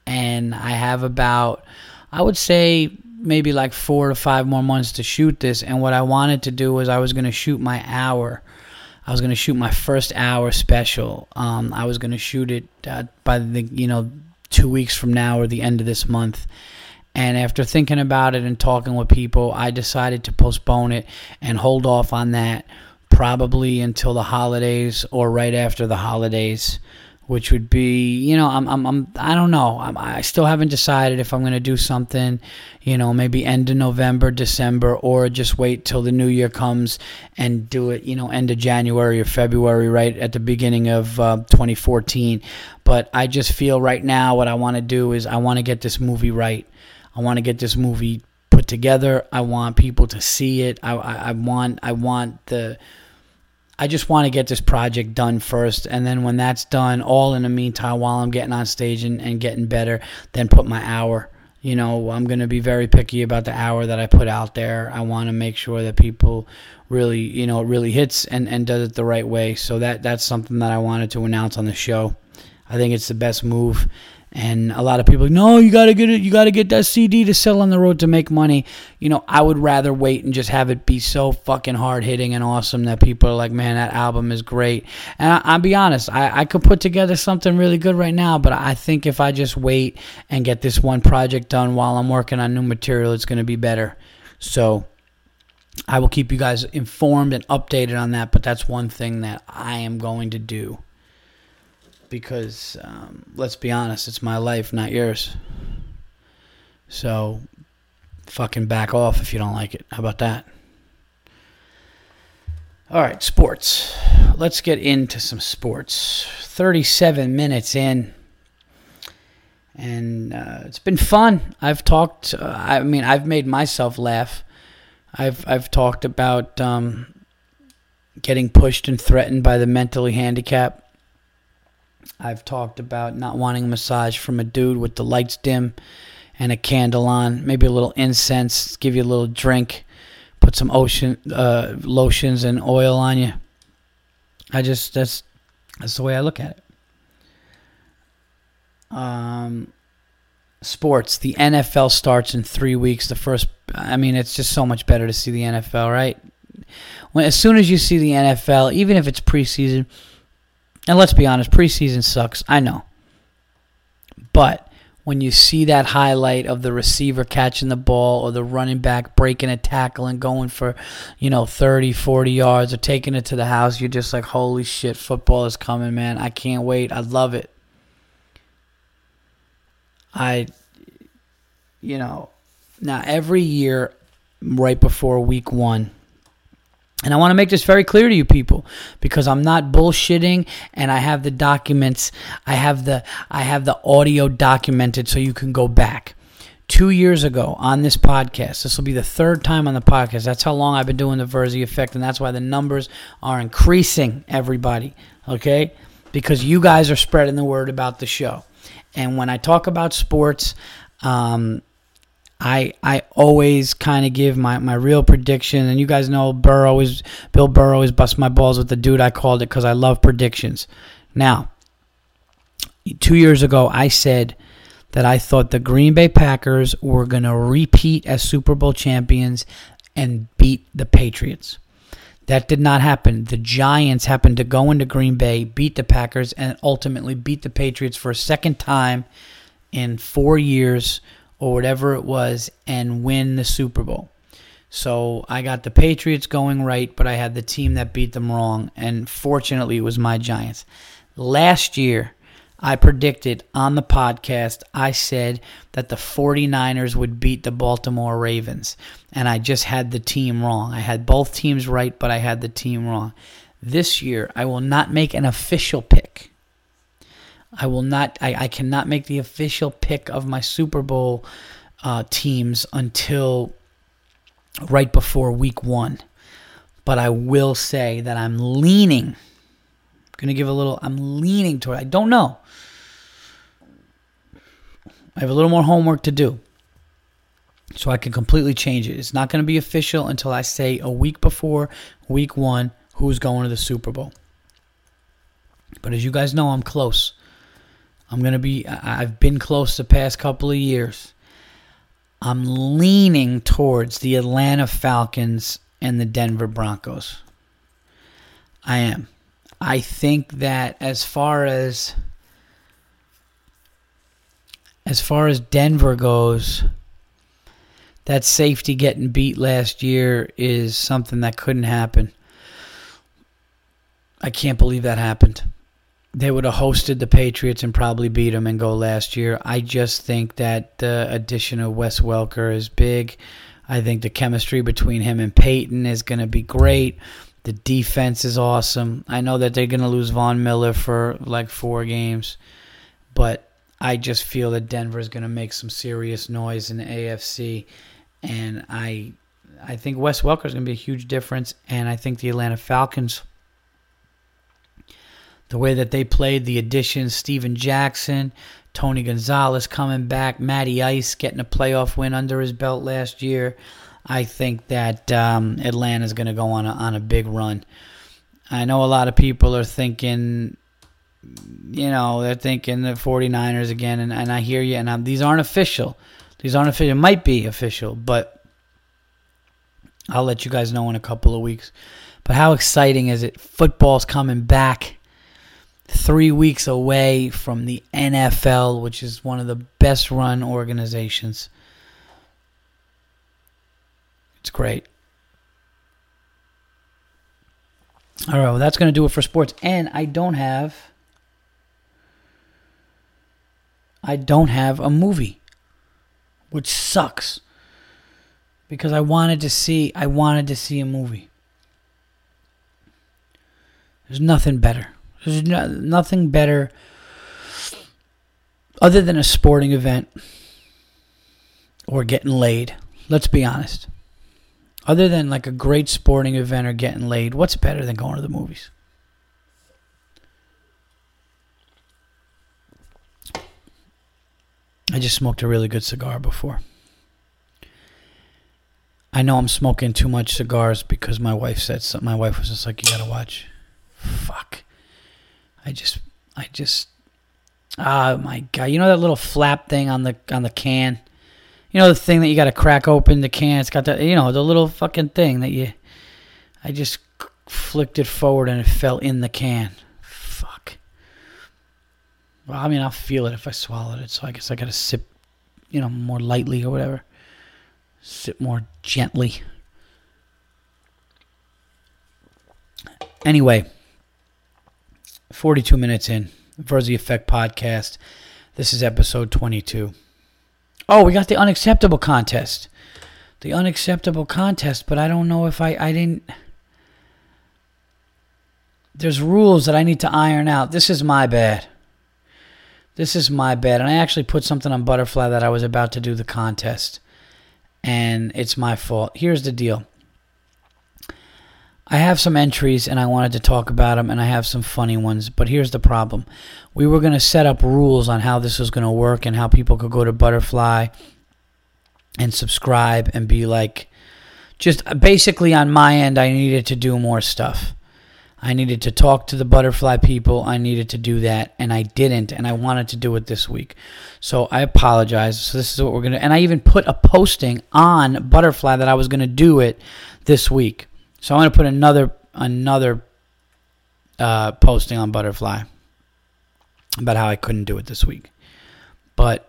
And I have about, I would say, maybe like four to five more months to shoot this. And what I wanted to do was I was going to shoot my hour. I was going to shoot my first hour special. Um, I was going to shoot it uh, by the, you know, two weeks from now or the end of this month. And after thinking about it and talking with people, I decided to postpone it and hold off on that probably until the holidays or right after the holidays, which would be, you know, I'm, I'm, I'm I don't know. I'm, I still haven't decided if I'm going to do something, you know, maybe end of November, December, or just wait till the new year comes and do it, you know, end of January or February, right at the beginning of uh, 2014. But I just feel right now what I want to do is I want to get this movie right. I want to get this movie put together. I want people to see it. I, I, I want I want the I just want to get this project done first, and then when that's done, all in the meantime, while I'm getting on stage and, and getting better, then put my hour. You know, I'm going to be very picky about the hour that I put out there. I want to make sure that people really, you know, it really hits and, and does it the right way. So that that's something that I wanted to announce on the show. I think it's the best move, and a lot of people, no, you gotta get it. You gotta get that CD to sell on the road to make money. You know, I would rather wait and just have it be so fucking hard hitting and awesome that people are like, man, that album is great. And I, will be honest, I, I could put together something really good right now, but I think if I just wait and get this one project done while I'm working on new material, it's gonna be better. So I will keep you guys informed and updated on that. But that's one thing that I am going to do because um, let's be honest, it's my life, not yours. So fucking back off if you don't like it. How about that? All right, sports. Let's get into some sports. 37 minutes in. And uh, it's been fun. I've talked, uh, I mean, I've made myself laugh. I've, I've talked about um, getting pushed and threatened by the mentally handicapped. I've talked about not wanting a massage from a dude with the lights dim and a candle on, maybe a little incense, give you a little drink, put some ocean uh, lotions and oil on you. I just that's that's the way I look at it. Um, sports. The NFL starts in three weeks. The first, I mean, it's just so much better to see the NFL, right? When as soon as you see the NFL, even if it's preseason and let's be honest, preseason sucks. I know. But when you see that highlight of the receiver catching the ball or the running back breaking a tackle and going for, you know, 30, 40 yards or taking it to the house, you're just like, holy shit, football is coming, man. I can't wait. I love it. I, you know, now every year, right before week one, and I want to make this very clear to you people because I'm not bullshitting and I have the documents, I have the I have the audio documented so you can go back. 2 years ago on this podcast. This will be the third time on the podcast. That's how long I've been doing the Virzi effect and that's why the numbers are increasing everybody, okay? Because you guys are spreading the word about the show. And when I talk about sports, um, I I always kind of give my, my real prediction, and you guys know Burr always Bill Burr always busts my balls with the dude I called it because I love predictions. Now, two years ago, I said that I thought the Green Bay Packers were going to repeat as Super Bowl champions and beat the Patriots. That did not happen. The Giants happened to go into Green Bay, beat the Packers, and ultimately beat the Patriots for a second time in four years or whatever it was and win the Super Bowl. So I got the Patriots going right, but I had the team that beat them wrong, and fortunately it was my Giants. Last year, I predicted on the podcast, I said that the 49ers would beat the Baltimore Ravens, and I just had the team wrong. I had both teams right, but I had the team wrong. This year, I will not make an official pick. I will not. I, I cannot make the official pick of my Super Bowl uh, teams until right before Week One. But I will say that I'm leaning. I'm going to give a little, I'm leaning toward, I don't know. I have a little more homework to do so I can completely change it. It's not going to be official until I say a week before week one who's going to the Super Bowl. But as you guys know, I'm close. I'm going to be, I've been close the past couple of years. I'm leaning towards the Atlanta Falcons and the Denver Broncos. I am. I think that as far as as far as Denver goes, that safety getting beat last year is something that couldn't happen. I can't believe that happened. They would have hosted the Patriots and probably beat them and go last year. I just think that the addition of Wes Welker is big. I think the chemistry between him and Peyton is going to be great. The defense is awesome. I know that they're going to lose Von Miller for like four games, but I just feel that Denver is going to make some serious noise in the AFC and I I think Wes Welker is going to be a huge difference, and I think the Atlanta Falcons, the way that they played, the additions, Steven Jackson, Tony Gonzalez coming back, Matty Ice getting a playoff win under his belt last year. I think that um, is going to go on a, on a big run. I know a lot of people are thinking, you know, they're thinking the 49ers again, and, and I hear you, and I'm, these aren't official. These aren't official. It might be official, but I'll let you guys know in a couple of weeks. But how exciting is it? Football's coming back three weeks away from the NFL, which is one of the best run organizations. It's great. All right, well, that's going to do it for sports. And I don't have. I don't have a movie which sucks because I wanted to see I wanted to see a movie. There's nothing better. There's no, nothing better other than a sporting event or getting laid. Let's be honest. Other than like a great sporting event or getting laid, what's better than going to the movies? I just smoked a really good cigar before. I know I'm smoking too much cigars because my wife said something. My wife was just like, "You gotta watch." Fuck. I just, I just, oh my god! You know that little flap thing on the on the can. You know the thing that you gotta crack open the can. It's got that. You know the little fucking thing that you. I just flicked it forward and it fell in the can. Fuck. Well, I mean, I'll feel it if I swallowed it, so I guess I gotta sip, you know, more lightly or whatever. Sip more gently. Anyway, 42 minutes in, Virzi Effect podcast. This is episode 22. Oh, we got the unacceptable contest. The unacceptable contest, but I don't know if I, I didn't. There's rules that I need to iron out. This is my bad. This is my bad. And I actually put something on Butterfly that I was about to do the contest. And it's my fault. Here's the deal I have some entries and I wanted to talk about them, and I have some funny ones. But here's the problem we were going to set up rules on how this was going to work and how people could go to Butterfly and subscribe and be like, just uh, basically on my end, I needed to do more stuff. I needed to talk to the butterfly people. I needed to do that, and I didn't, and I wanted to do it this week. So I apologize. So this is what we're going to, and I even put a posting on Butterfly that I was going to do it this week. So I'm going to put another another uh, posting on Butterfly about how I couldn't do it this week. But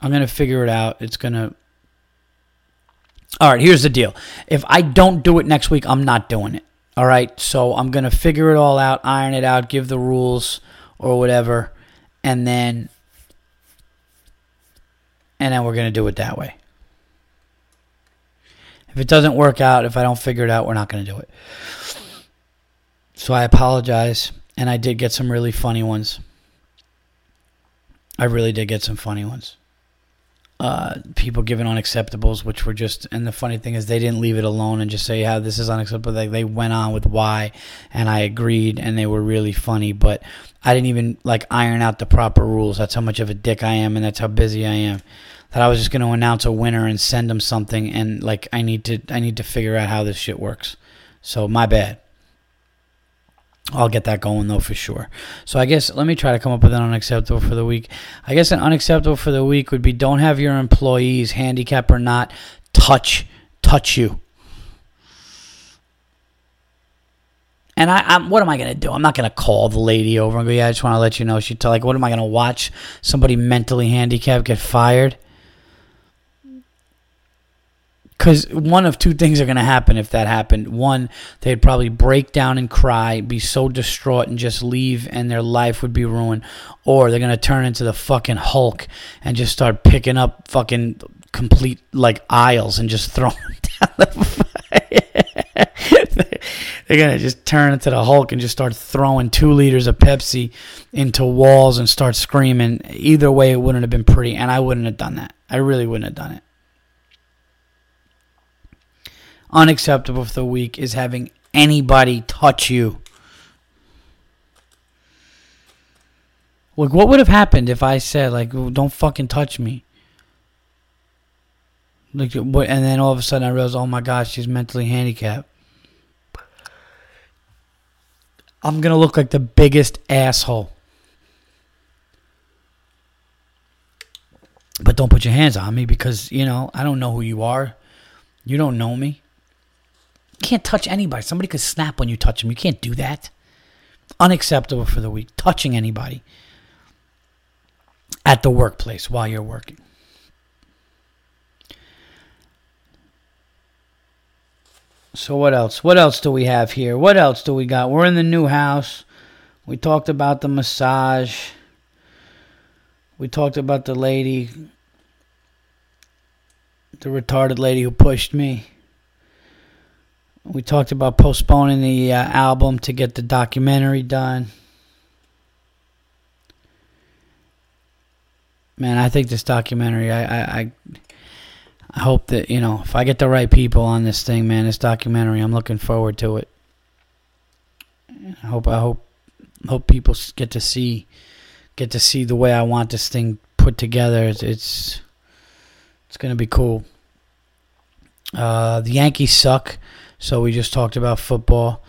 I'm going to figure it out. It's going to. All right, here's the deal. If I don't do it next week, I'm not doing it. All right, so I'm going to figure it all out, iron it out, give the rules or whatever, and then and then we're going to do it that way. If it doesn't work out, if I don't figure it out, we're not going to do it. So I apologize, and I did get some really funny ones. I really did get some funny ones. uh, people giving unacceptables, which were just. And the funny thing is, they didn't leave it alone and just say, "Yeah, this is unacceptable." They, they went on with why, and I agreed, and they were really funny. But I didn't even like iron out the proper rules. That's how much of a dick I am, and that's how busy I am. That I was just going to announce a winner and send them something, and like I need to, I need to figure out how this shit works. So my bad. I'll get that going though for sure. So I guess let me try to come up with an unacceptable for the week. I guess an unacceptable for the week would be don't have your employees, handicap or not, touch touch you. And I, I'm, what am I gonna do? I'm not gonna call the lady over and go, yeah, I just want to let you know. She t-. like, what am I gonna watch? Somebody mentally handicapped get fired? Because one of two things are going to happen if that happened. One, they'd probably break down and cry, be so distraught, and just leave, and their life would be ruined. Or they're going to turn into the fucking Hulk and just start picking up fucking complete like aisles and just throwing down the. they're gonna just turn into the Hulk and just start throwing two liters of Pepsi into walls and start screaming. Either way, it wouldn't have been pretty, and I wouldn't have done that. I really wouldn't have done it unacceptable for the week is having anybody touch you. Like, what would have happened if I said, like, don't fucking touch me? Like, what? And then all of a sudden I realized, oh my gosh, she's mentally handicapped. I'm gonna look like the biggest asshole. But don't put your hands on me because, you know, I don't know who you are. You don't know me can't touch anybody. Somebody could snap when you touch them. You can't do that. Unacceptable for the week. Touching anybody at the workplace while you're working. So what else? What else do we have here? What else do we got? We're in the new house. We talked about the massage. We talked about the lady, the retarded lady who pushed me. We talked about postponing the uh, album to get the documentary done. Man, I think this documentary, I, I, I, I hope that you know if I get the right people on this thing, man, this documentary, I'm looking forward to it. I hope, I hope, hope people get to see, get to see the way I want this thing put together. It's, it's, it's gonna be cool. Uh, the Yankees suck. So we just talked about football,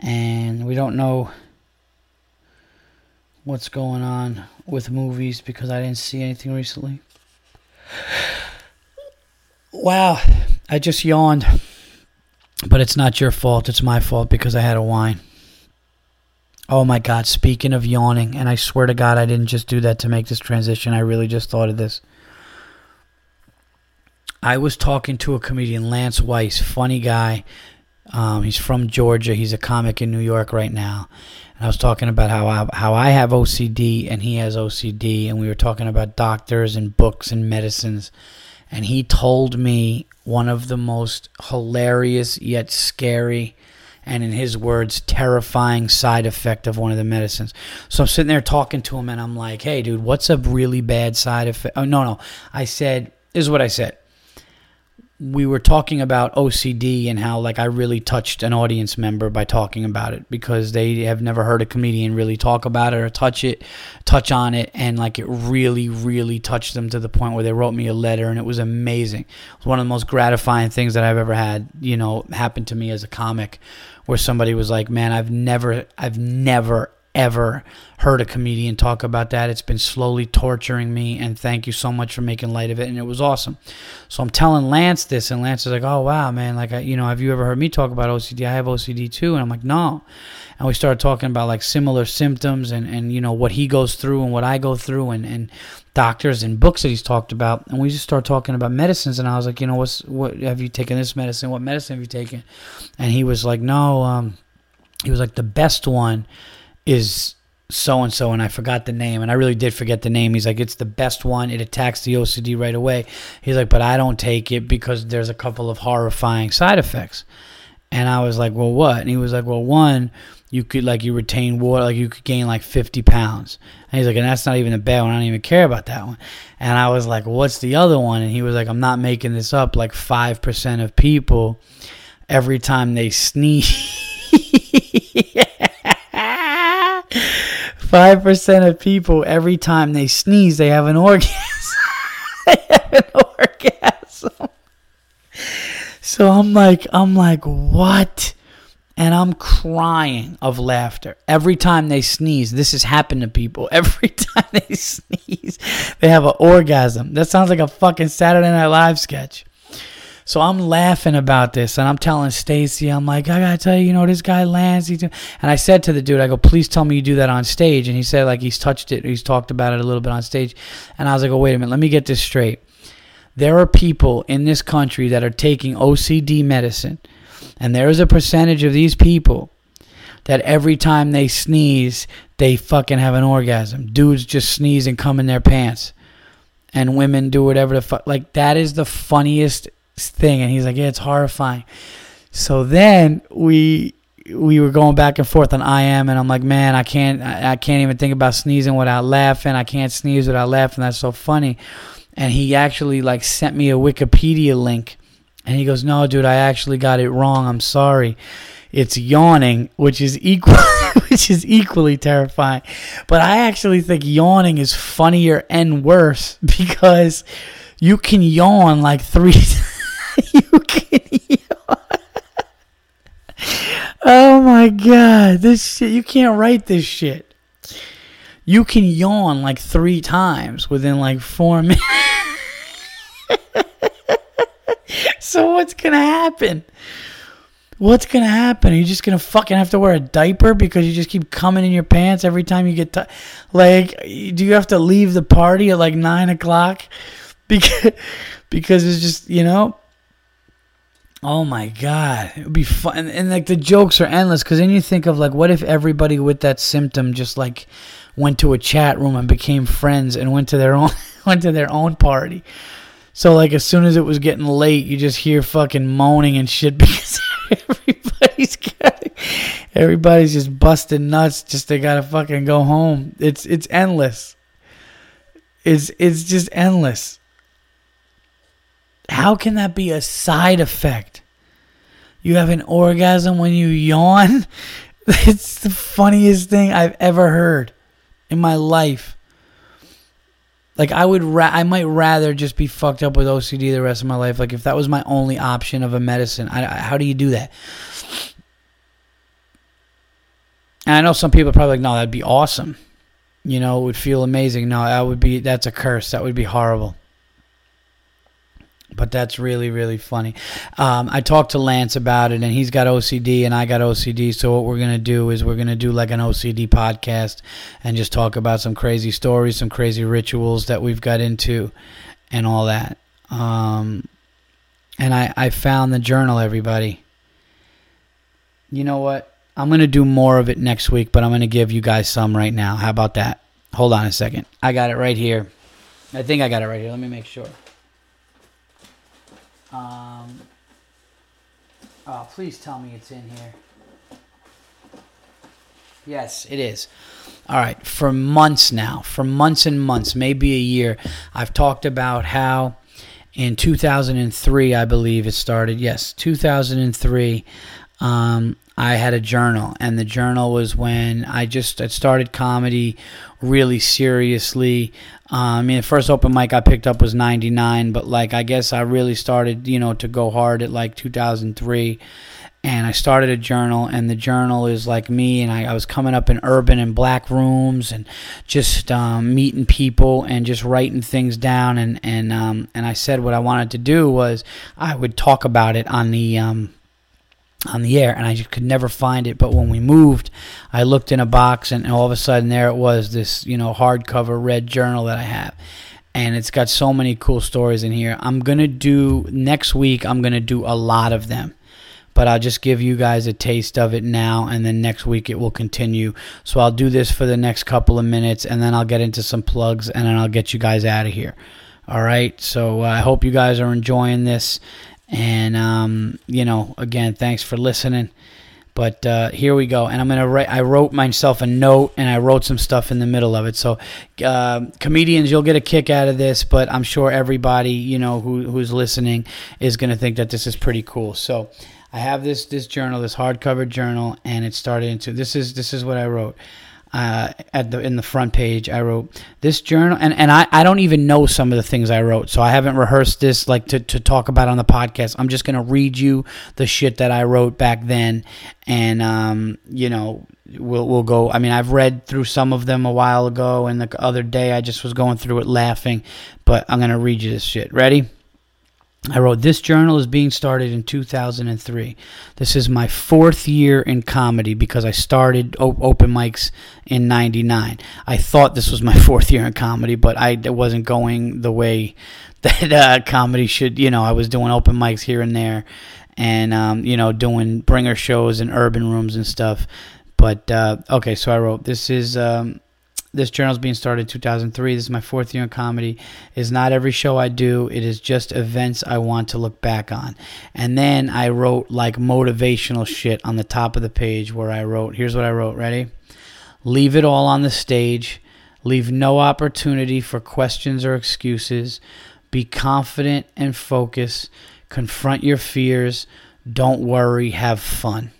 and we don't know what's going on with movies because I didn't see anything recently. Wow, I just yawned. But it's not your fault, it's my fault because I had a wine. Oh my God, speaking of yawning, and I swear to God, I didn't just do that to make this transition. I really just thought of this. I was talking to a comedian, Lance Weiss, funny guy. Um, he's from Georgia. He's a comic in New York right now. And I was talking about how I, how I have OCD and he has OCD, and we were talking about doctors and books and medicines. And he told me one of the most hilarious yet scary and in his words, terrifying side effect of one of the medicines. So I'm sitting there talking to him, and I'm like, "Hey, dude, what's a really bad side effect?" Oh no, no, I said, "This is what I said." We were talking about OCD and how like I really touched an audience member by talking about it because they have never heard a comedian really talk about it or touch it, touch on it, and like it really, really touched them to the point where they wrote me a letter and it was amazing. It was one of the most gratifying things that I've ever had, you know, happen to me as a comic, where somebody was like, "Man, I've never, I've never ever heard a comedian talk about that. It's been slowly torturing me, and thank you so much for making light of it. And it was awesome. So I'm telling Lance this, and Lance is like, "Oh wow, man! Like, you know, have you ever heard me talk about OCD? I have OCD too." And I'm like, "No." And we started talking about like similar symptoms and and you know what he goes through and what I go through and and doctors and books that he's talked about. And we just started talking about medicines, and I was like, "You know, what's what have you taken this medicine? What medicine have you taken?" And he was like, "No." Um, he was like, "The best one." Is so and so, and I forgot the name, and I really did forget the name. He's like, it's the best one. It attacks the OCD right away. He's like, but I don't take it because there's a couple of horrifying side effects. And I was like, well, what? And he was like, well, one, you could like you retain water, like you could gain like 50 pounds. And he's like, and that's not even a bad one. I don't even care about that one. And I was like, what's the other one? And he was like, I'm not making this up. Like 5% of people, every time they sneeze, 5% of people, every time they sneeze, they have an orgasm. they have an orgasm. So I'm like, I'm like, what? and I'm crying of laughter every time they sneeze. This has happened to people. Every time they sneeze, they have an orgasm. That sounds like a fucking Saturday Night Live sketch. So I'm laughing about this, and I'm telling Stacy, I'm like, I gotta tell you, you know, this guy Lance. He's and I said to the dude, I go, please tell me you do that on stage. And he said, like, he's touched it, he's talked about it a little bit on stage. And I was like, oh, wait a minute, let me get this straight. There are people in this country that are taking OCD medicine and there is a percentage of these people that every time they sneeze, they fucking have an orgasm. Dudes just sneeze and come in their pants. And women do whatever the fuck. Like, that is the funniest thing. And he's like, yeah, it's horrifying. So then we we were going back and forth on I am, and I'm like, man, I can't, I can't even think about sneezing without laughing. I can't sneeze without laughing. That's so funny. And he actually like sent me a Wikipedia link and he goes, "No, dude, I actually got it wrong. I'm sorry. It's yawning, which is equal, which is equally terrifying. But I actually think yawning is funnier and worse because you can yawn like three. you can yawn. Oh my god, this shit! You can't write this shit. You can yawn like three times within like four minutes. so what's gonna happen? What's gonna happen? Are you just gonna fucking have to wear a diaper because you just keep coming in your pants every time you get t- like? Do you have to leave the party at like nine o'clock because because it's just you know? Oh my god, it would be fun, and, and like the jokes are endless. Because then you think of like, what if everybody with that symptom just like went to a chat room and became friends and went to their own went to their own party? So like as soon as it was getting late, you just hear fucking moaning and shit because everybody's everybody's just busting nuts. Just they gotta fucking go home. It's it's endless. It's it's just endless. How can that be a side effect? You have an orgasm when you yawn? It's the funniest thing I've ever heard in my life. Like I would, ra- I might rather just be fucked up with OCD the rest of my life. Like if that was my only option of a medicine, I, I, how do you do that? And I know some people are probably like, no, that'd be awesome. You know, it would feel amazing. No, that would be that's a curse. That would be horrible but that's really really funny. Um, I talked to Lance about it, and he's got OCD, and I got OCD. So what we're gonna do is we're gonna do like an OCD podcast and just talk about some crazy stories, some crazy rituals that we've got into, and all that. Um, and I I found the journal, everybody. You know what? I'm gonna do more of it next week, but I'm gonna give you guys some right now. How about that? Hold on a second. I got it right here. I think I got it right here. Let me make sure. Um, oh, please tell me it's in here. Yes, it is. All right. For months now, for months and months, maybe a year, I've talked about how in 2003, I believe it started. Yes, 2003. Um, I had a journal, and the journal was when I just I started comedy really seriously. Um, I mean, the first open mic I picked up was '99, but like I guess I really started, you know, to go hard at like 2003. And I started a journal, and the journal is like me, and I, I was coming up in urban and black rooms, and just um, meeting people, and just writing things down, and and um, and I said what I wanted to do was I would talk about it on the um, on the air and I could never find it. But when we moved, I looked in a box and all of a sudden there it was this, you know, hardcover red journal that I have. And it's got so many cool stories in here. I'm going to do next week, I'm going to do a lot of them. But I'll just give you guys a taste of it now, and then next week it will continue. So I'll do this for the next couple of minutes, and then I'll get into some plugs, and then I'll get you guys out of here. All right. So uh, I hope you guys are enjoying this. And, um, you know, again, thanks for listening. But uh, here we go, and I'm gonna write. I wrote myself a note, and I wrote some stuff in the middle of it. So, uh, comedians, you'll get a kick out of this, but I'm sure everybody you know who, who's listening is gonna think that this is pretty cool. So, I have this this journal, this hardcover journal, and it started into this is this is what I wrote uh, at the in the front page I wrote this journal and, and I, I don't even know some of the things I wrote so I haven't rehearsed this like to, to talk about on the podcast. I'm just gonna read you the shit that I wrote back then and um, you know we'll we'll go I mean I've read through some of them a while ago and the other day I just was going through it laughing but I'm gonna read you this shit. Ready I wrote, This journal is being started in 2003. This is my fourth year in comedy because I started open mics in 99. I thought this was my fourth year in comedy, but I it wasn't going the way that uh, comedy should. You know, I was doing open mics here and there and, um, you know, doing bringer shows and urban rooms and stuff. But, uh, okay, so I wrote, This is. Um, this journal is being started in 2003. This is my fourth year in comedy. It's not every show I do. It is just events I want to look back on. And then I wrote like motivational shit on the top of the page where I wrote, here's what I wrote. Ready? Leave it all on the stage. Leave no opportunity for questions or excuses. Be confident and focus. Confront your fears. Don't worry. Have fun.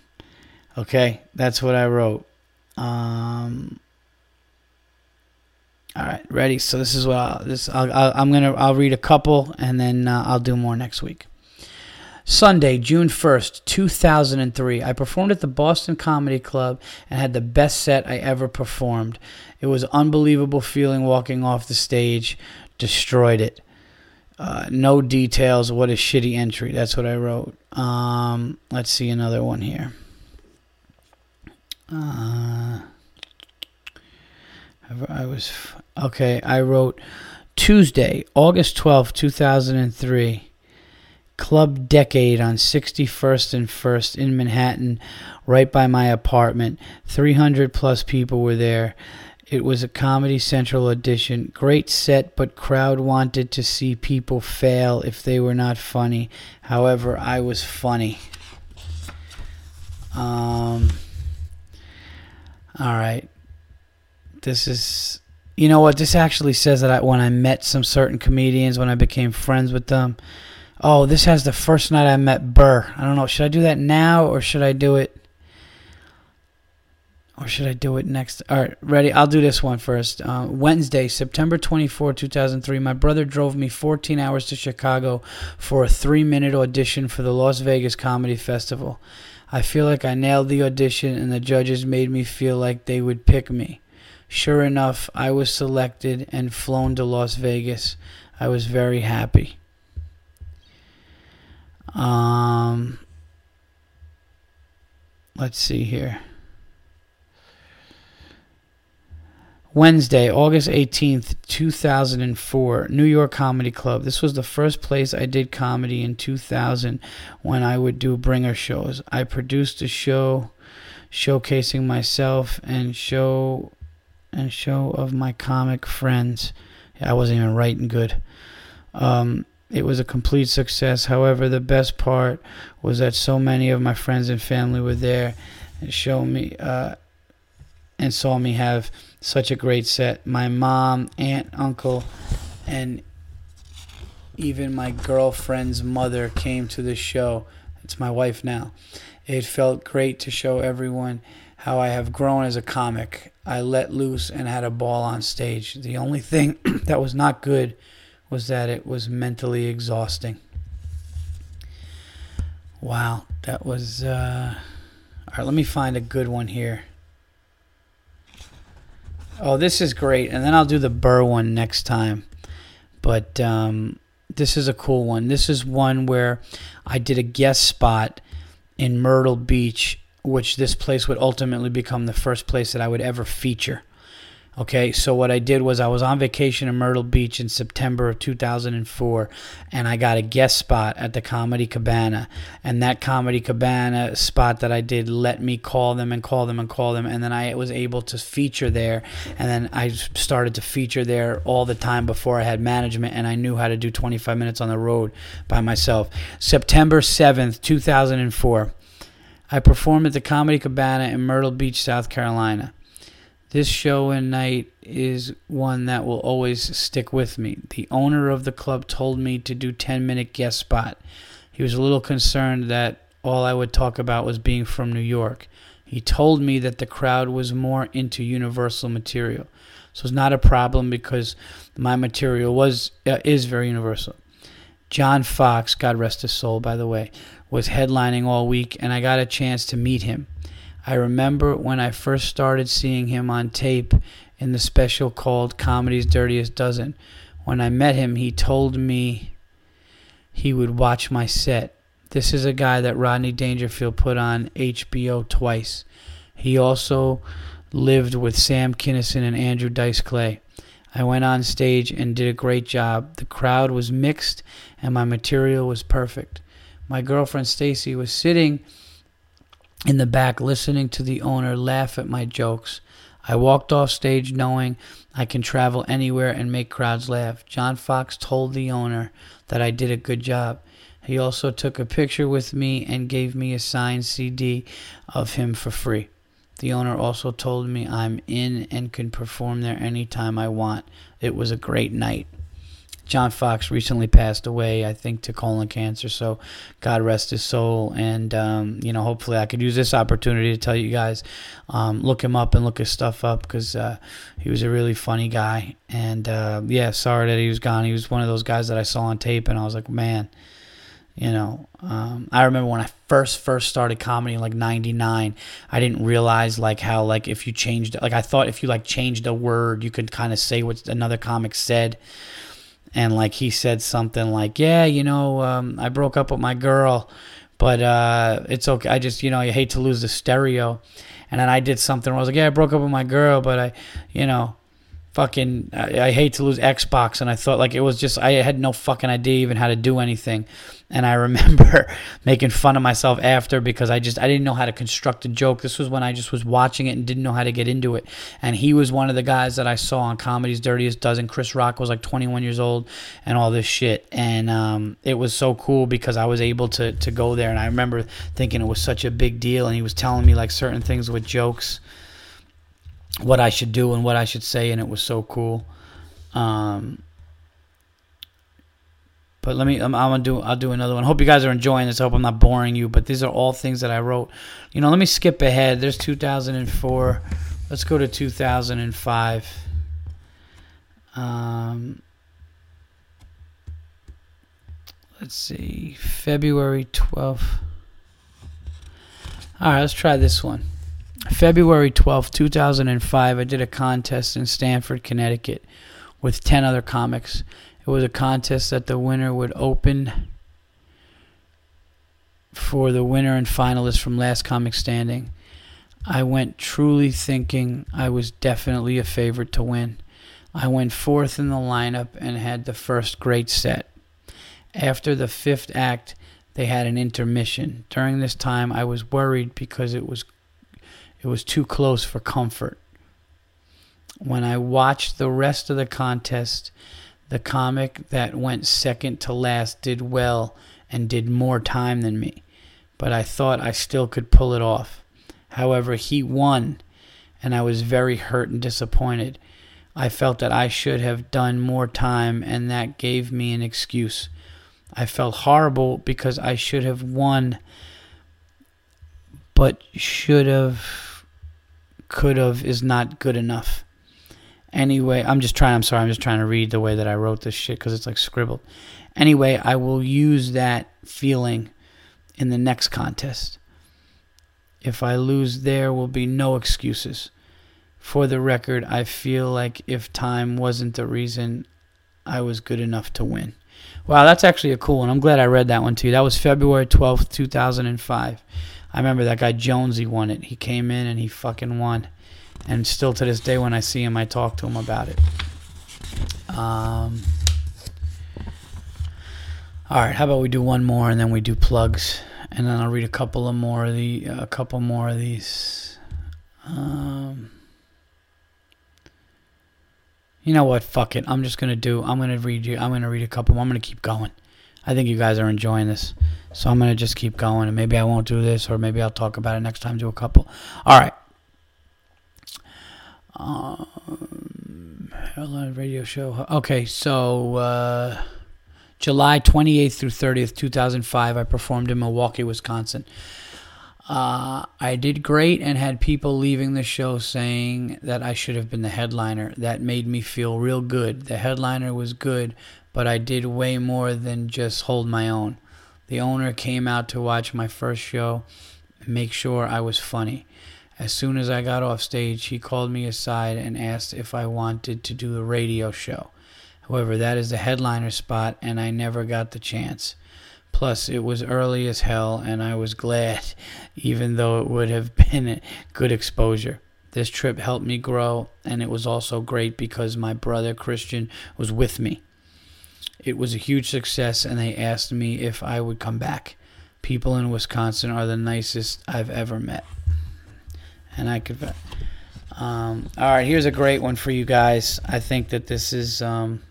Okay, that's what I wrote. Um, all right, ready. So this is what I'll, this I'll, i am gonna I'll read a couple and then uh, I'll do more next week. Sunday, June 1st, 2003. I performed at the Boston Comedy Club and had the best set I ever performed. It was unbelievable feeling walking off the stage. Destroyed it. Uh, no details. What a shitty entry. That's what I wrote. Um, let's see another one here. Uh, I was okay. I wrote Tuesday, August twelfth, two 2003. Club Decade on 61st and 1st in Manhattan, right by my apartment. 300 plus people were there. It was a Comedy Central audition. Great set, but crowd wanted to see people fail if they were not funny. However, I was funny. Um. All right this is you know what this actually says that I, when i met some certain comedians when i became friends with them oh this has the first night i met burr. I don't know should i do that now or should i do it or should i do it next all right ready i'll do this one first. Uh, wednesday september 24 2003 my brother drove me 14 hours to chicago for a three minute audition for the las vegas comedy festival. I feel like i nailed the audition and the judges made me feel like they would pick me Sure enough, I was selected and flown to Las Vegas. I was very happy. Um, let's see here. Wednesday, August 18th, 2004, New York Comedy Club. This was the first place I did comedy in 2000 when I would do bringer shows. I produced a show showcasing myself and show and show of my comic friends. I wasn't even writing good. Um, it was a complete success. However, the best part was that so many of my friends and family were there and showed me uh, and saw me have such a great set. My mom, aunt, uncle, and even my girlfriend's mother came to the show. It's my wife now. It felt great to show everyone how I have grown as a comic. I let loose and had a ball on stage. The only thing that was not good was that it was mentally exhausting. Wow, that was. Uh... All right, let me find a good one here. Oh, this is great. And then I'll do the Burr one next time. But um, this is a cool one. This is one where I did a guest spot in Myrtle Beach which this place would ultimately become the first place that I would ever feature. Okay, so what I did was I was on vacation in Myrtle Beach in September of 2004, and I got a guest spot at the Comedy Cabana. And that Comedy Cabana spot that I did let me call them and call them and call them, and then I was able to feature there. And then I started to feature there all the time before I had management, and I knew how to do 25 minutes on the road by myself. September 7th, 2004. I perform at the Comedy Cabana in Myrtle Beach, South Carolina. This show and night is one that will always stick with me. The owner of the club told me to do 10 minute guest spot. He was a little concerned that all I would talk about was being from New York. He told me that the crowd was more into universal material. So it's not a problem because my material was uh, is very universal. John Fox, God rest his soul, by the way, was headlining all week, and I got a chance to meet him. I remember when I first started seeing him on tape in the special called Comedy's Dirtiest Dozen. When I met him, he told me he would watch my set. This is a guy that Rodney Dangerfield put on HBO twice. He also lived with Sam Kinison and Andrew Dice Clay. I went on stage and did a great job. The crowd was mixed and my material was perfect. My girlfriend Stacy was sitting in the back listening to the owner laugh at my jokes. I walked off stage knowing I can travel anywhere and make crowds laugh. John Fox told the owner that I did a good job. He also took a picture with me and gave me a signed CD of him for free. The owner also told me I'm in and can perform there anytime I want. It was a great night. John Fox recently passed away, I think, to colon cancer. So, God rest his soul. And um, you know, hopefully, I could use this opportunity to tell you guys, um, look him up and look his stuff up because uh, he was a really funny guy. And uh, yeah, sorry that he was gone. He was one of those guys that I saw on tape, and I was like, man. You know, um, I remember when I first first started comedy like '99. I didn't realize like how like if you changed like I thought if you like changed a word, you could kind of say what another comic said and like he said something like, "Yeah, you know, um, I broke up with my girl, but uh, it's okay. I just, you know, I hate to lose the stereo." And then I did something where I was like, "Yeah, I broke up with my girl, but I, you know, fucking I, I, hate to lose Xbox and I thought like it was just I had no fucking idea even how to do anything. And I remember making fun of myself after because I just I didn't know how to construct a joke. This was when I just was watching it and didn't know how to get into it. And he was one of the guys that I saw on Comedy's Dirtiest Dozen. Chris Rock was like 21 years old and all this shit. And um, it was so cool because I was able to to go there. And I remember thinking it was such a big deal and he was telling me like certain things with jokes what I should do and what I should say, and it was so cool. Um, but let me, I'm, I'm, gonna do, I'll do another one. Hope you guys are enjoying this. I hope I'm not boring you, but these are all things that I wrote. You know, let me skip ahead. There's 2004. Let's go to 2005. Um, let's see, February 12th. All right, let's try this one. February 12, 2005, I did a contest in Stamford, Connecticut with 10 other comics. It was a contest that the winner would open for the winner and finalists from Last Comic Standing. I went truly thinking I was definitely a favorite to win. I went fourth in the lineup and had the first great set. After the fifth act, they had an intermission. During this time, I was worried because it was it was too close for comfort. When I watched the rest of the contest, the comic that went second to last did well and did more time than me, but I thought I still could pull it off. However, he won, and I was very hurt and disappointed. I felt that I should have done more time, and that gave me an excuse. I felt horrible because I should have won, but should have could have is not good enough. Anyway, I'm just trying, I'm sorry, I'm just trying to read the way that I wrote this shit because it's like scribbled. Anyway, I will use that feeling in the next contest. If I lose, there will be no excuses. For the record, I feel like if time wasn't the reason, I was good enough to win. Wow, that's actually a cool one. I'm glad I read that one too. That was February 12th, 2005. I remember that guy Jonesy won it. He came in and he fucking won. And still to this day, when I see him, I talk to him about it. Um, all right, how about we do one more and then we do plugs, and then I'll read a couple of more of the a couple more of these. Um, you know what? Fuck it. I'm just gonna do. I'm gonna read you. I'm gonna read a couple. I'm gonna keep going. I think you guys are enjoying this. So I'm going to just keep going. And maybe I won't do this, or maybe I'll talk about it next time, do a couple. All right. Um, radio show. Okay, so uh, July 28th through 30th, 2005, I performed in Milwaukee, Wisconsin. Uh, I did great and had people leaving the show saying that I should have been the headliner. That made me feel real good. The headliner was good, but I did way more than just hold my own. The owner came out to watch my first show and make sure I was funny. As soon as I got off stage, he called me aside and asked if I wanted to do a radio show. However, that is the headliner spot, and I never got the chance. Plus, it was early as hell, and I was glad, even though it would have been a good exposure. This trip helped me grow, and it was also great because my brother Christian was with me. It was a huge success, and they asked me if I would come back. People in Wisconsin are the nicest I've ever met. And I could. Um, all right, here's a great one for you guys. I think that this is. Um,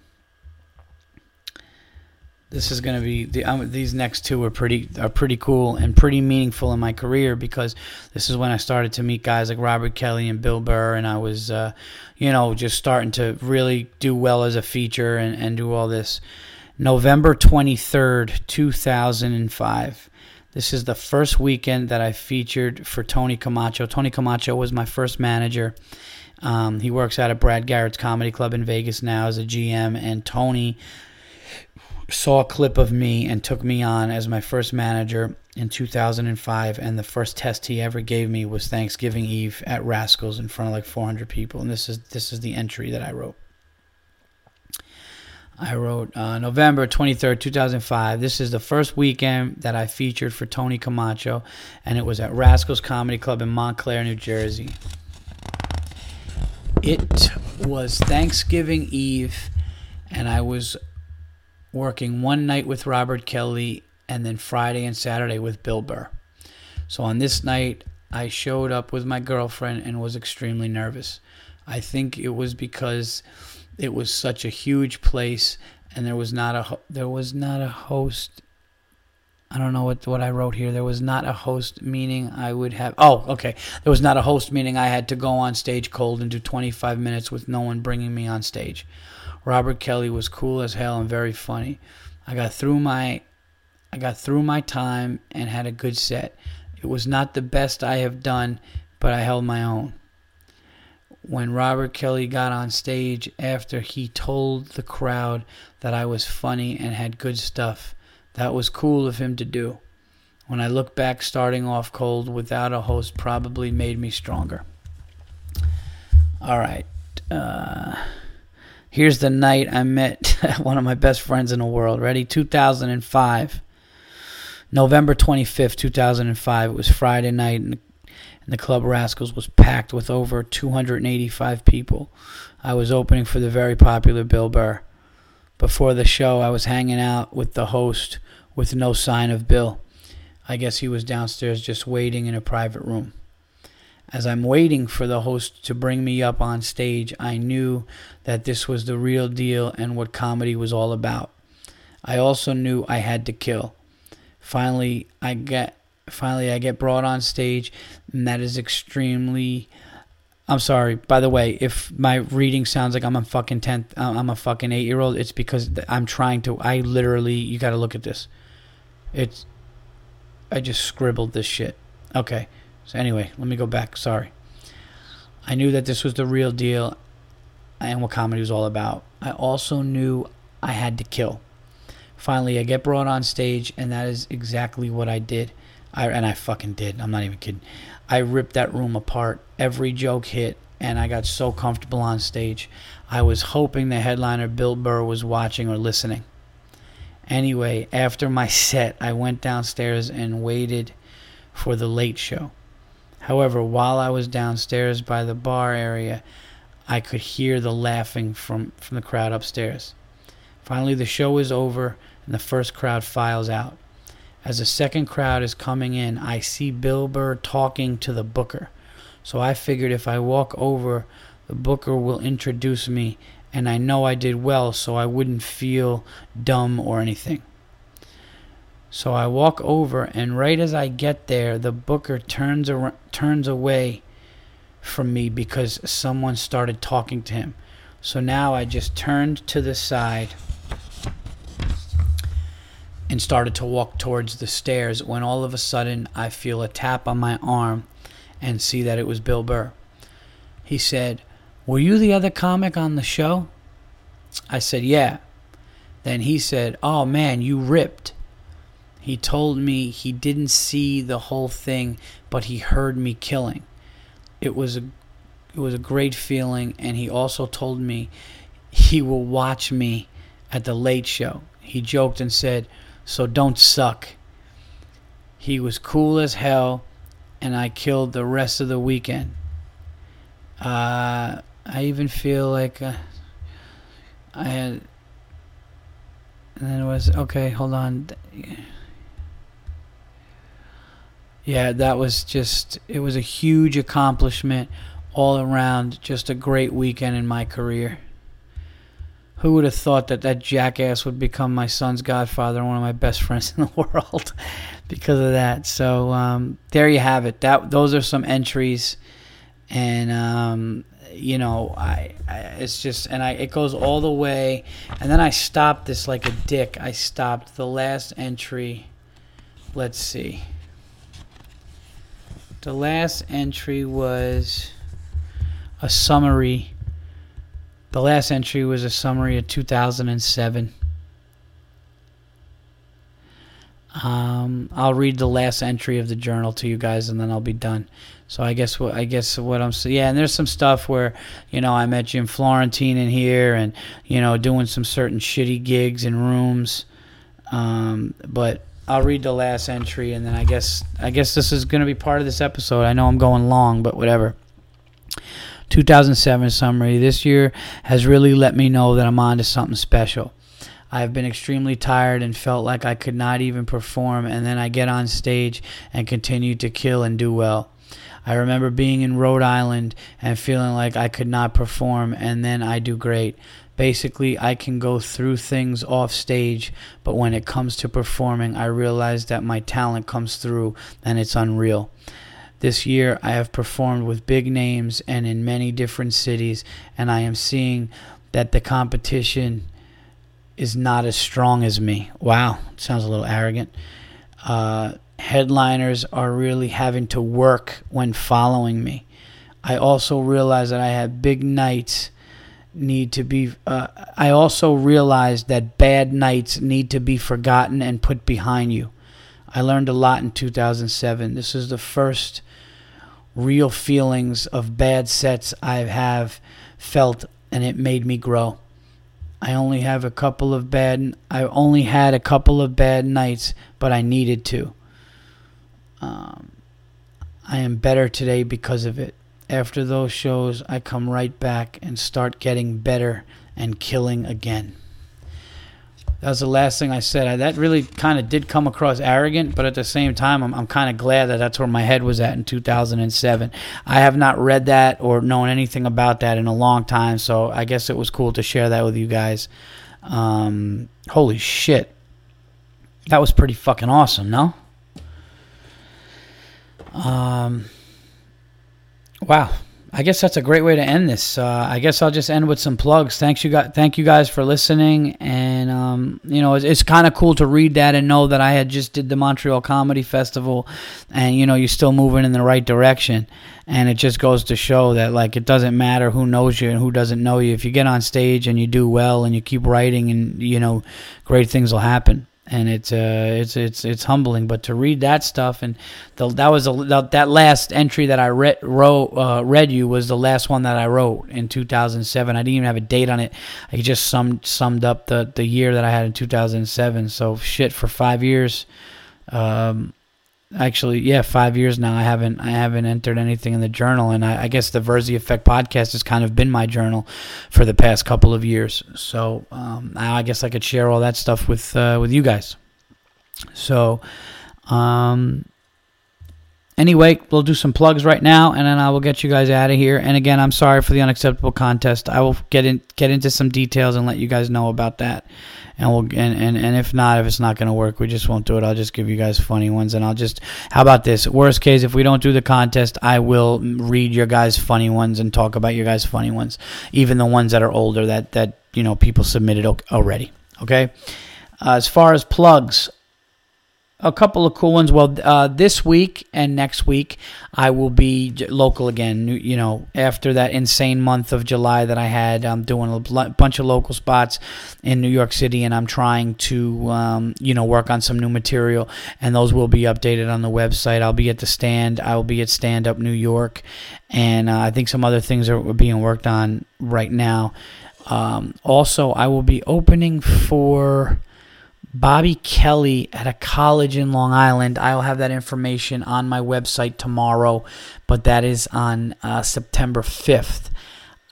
this is going to be the, um, these next two are pretty are pretty cool and pretty meaningful in my career because this is when I started to meet guys like Robert Kelly and Bill Burr and I was uh, you know just starting to really do well as a feature and, and do all this. November 23rd, 2005. This is the first weekend that I featured for Tony Camacho. Tony Camacho was my first manager. Um, he works out at Brad Garrett's Comedy Club in Vegas now as a GM, and Tony saw a clip of me and took me on as my first manager in 2005 and the first test he ever gave me was Thanksgiving Eve at Rascals in front of like 400 people and this is this is the entry that I wrote I wrote uh, November 23rd, 2005. This is the first weekend that I featured for Tony Camacho, and it was at Rascals Comedy Club in Montclair, New Jersey. It was Thanksgiving Eve, and I was working one night with Robert Kelly and then Friday and Saturday with Bill Burr. So on this night, I showed up with my girlfriend and was extremely nervous. I think it was because it was such a huge place and there was not a there was not a host I don't know what what I wrote here. There was not a host meaning I would have. Oh, okay. There was not a host meaning I had to go on stage cold and do 25 minutes with no one bringing me on stage. Robert Kelly was cool as hell and very funny. I got through my I got through my time and had a good set. It was not the best I have done, but I held my own. When Robert Kelly got on stage after he told the crowd that I was funny and had good stuff, that was cool of him to do. When I look back, starting off cold without a host probably made me stronger. All right. Uh, Here's the night I met one of my best friends in the world. Ready? 2005. November 25th, 2005. It was Friday night, and the, Club Rascals was packed with over 285 people. I was opening for the very popular Bill Burr. Before the show, I was hanging out with the host with no sign of Bill. I guess he was downstairs just waiting in a private room. As I'm waiting for the host to bring me up on stage, I knew that this was the real deal and what comedy was all about. I also knew I had to kill. Finally, I get finally I get brought on stage, and that is extremely. I'm sorry. By the way, if my reading sounds like I'm a fucking tenth, I'm a fucking eight year old. It's because I'm trying to. I literally, you got to look at this. It's. I just scribbled this shit. Okay. So anyway, let me go back. Sorry. I knew that this was the real deal and what comedy was all about. I also knew I had to kill. Finally, I get brought on stage, and that is exactly what I did. I and I fucking did. I'm not even kidding. I ripped that room apart. Every joke hit, and I got so comfortable on stage. I was hoping the headliner Bill Burr was watching or listening. Anyway, after my set, I went downstairs and waited for the late show. However, while I was downstairs by the bar area, I could hear the laughing from, from the crowd upstairs. Finally, the show is over and the first crowd files out. As the second crowd is coming in, I see Bill Burr talking to the booker. So I figured if I walk over, the booker will introduce me, and I know I did well, so I wouldn't feel dumb or anything. So I walk over, and right as I get there, the booker turns ar- turns away from me because someone started talking to him. So now I just turned to the side and started to walk towards the stairs when all of a sudden I feel a tap on my arm and see that it was Bill Burr. He said, Were you the other comic on the show? I said, Yeah. Then he said, Oh man, you ripped. He told me he didn't see the whole thing, but he heard me killing. It was a it was a great feeling and he also told me he will watch me at the late show. He joked and said, "So don't suck." He was cool as hell and I killed the rest of the weekend. Uh, I even feel like uh, I had and then it was okay, hold on. Yeah, that was just, it was a huge accomplishment all around. Just a great weekend in my career. Who would have thought that that jackass would become my son's godfather and one of my best friends in the world because of that? So um, there you have it. That those are some entries, and um, you know, I, I, it's just and I it goes all the way, and then I stopped this like a dick. I stopped the last entry. Let's see. The last entry was a summary. The last entry was a summary of 2007. Um, I'll read the last entry of the journal to you guys, and then I'll be done. So I guess what I guess what I'm yeah, and there's some stuff where you know I met Jim Florentine in here, and you know doing some certain shitty gigs in rooms, um, but I'll read the last entry, and then I guess I guess this is going to be part of this episode. I know I'm going long, but whatever. 2007 summary. This year has really let me know that I'm on to something special. I have been extremely tired and felt like I could not even perform, and then I get on stage and continue to kill and do well. I remember being in Rhode Island and feeling like I could not perform, and then I do great. Basically, I can go through things off stage, but when it comes to performing, I realize that my talent comes through and it's unreal. This year, I have performed with big names and in many different cities, and I am seeing that the competition is not as strong as me. Wow, sounds a little arrogant. Uh, headliners are really having to work when following me. I also realize that I have big nights need to be uh, I also realized that bad nights need to be forgotten and put behind you. I learned a lot in 2007. This is the first real feelings of bad sets I have felt and it made me grow. I only have a couple of bad I only had a couple of bad nights, but I needed to. Um, I am better today because of it. After those shows, I come right back and start getting better and killing again. That was the last thing I said. I, that really kind of did come across arrogant, but at the same time, I'm, I'm kind of glad that that's where my head was at in 2007. I have not read that or known anything about that in a long time, so I guess it was cool to share that with you guys. Um, holy shit. That was pretty fucking awesome, no? Um, wow. I guess that's a great way to end this. Uh, I guess I'll just end with some plugs. Thanks you guys. Thank you guys for listening. And um, you know, it's, it's kind of cool to read that and know that I had just did the Montreal Comedy Festival, and you know, you're still moving in the right direction. And it just goes to show that like it doesn't matter who knows you and who doesn't know you. If you get on stage and you do well and you keep writing, and you know, great things will happen and it's uh, it's it's it's humbling. But to read that stuff and the, that was a, that last entry that I read wrote uh, read you was the last one that I wrote in 2007. I didn't even have a date on it. I just summed summed up the the year that I had in 2007. So shit for five years. Um, actually yeah five years now i haven't i haven't entered anything in the journal and i, I guess the Virzi effect podcast has kind of been my journal for the past couple of years so um, i guess i could share all that stuff with uh, with you guys so um anyway, we'll do some plugs right now, and then I will get you guys out of here. And again, I'm sorry for the unacceptable contest. I will get in get into some details and let you guys know about that. And we'll and and, and if not, if it's not going to work, we just won't do it. I'll just give you guys funny ones, and I'll just. How about this? Worst case, if we don't do the contest, I will read your guys' funny ones and talk about your guys' funny ones, even the ones that are older that that you know people submitted already. Okay. Uh, as far as plugs, a couple of cool ones. Well, uh, this week and next week, I will be local again. You know, after that insane month of July that I had, I'm doing a bunch of local spots in New York City, and I'm trying to, um, you know, work on some new material, and those will be updated on the website. I'll be at the stand. I will be at Stand Up New York, and uh, I think some other things are being worked on right now. Um, also, I will be opening for Bobby Kelly at a college in Long Island. I'll have that information on my website tomorrow, but that is on uh, September 5th.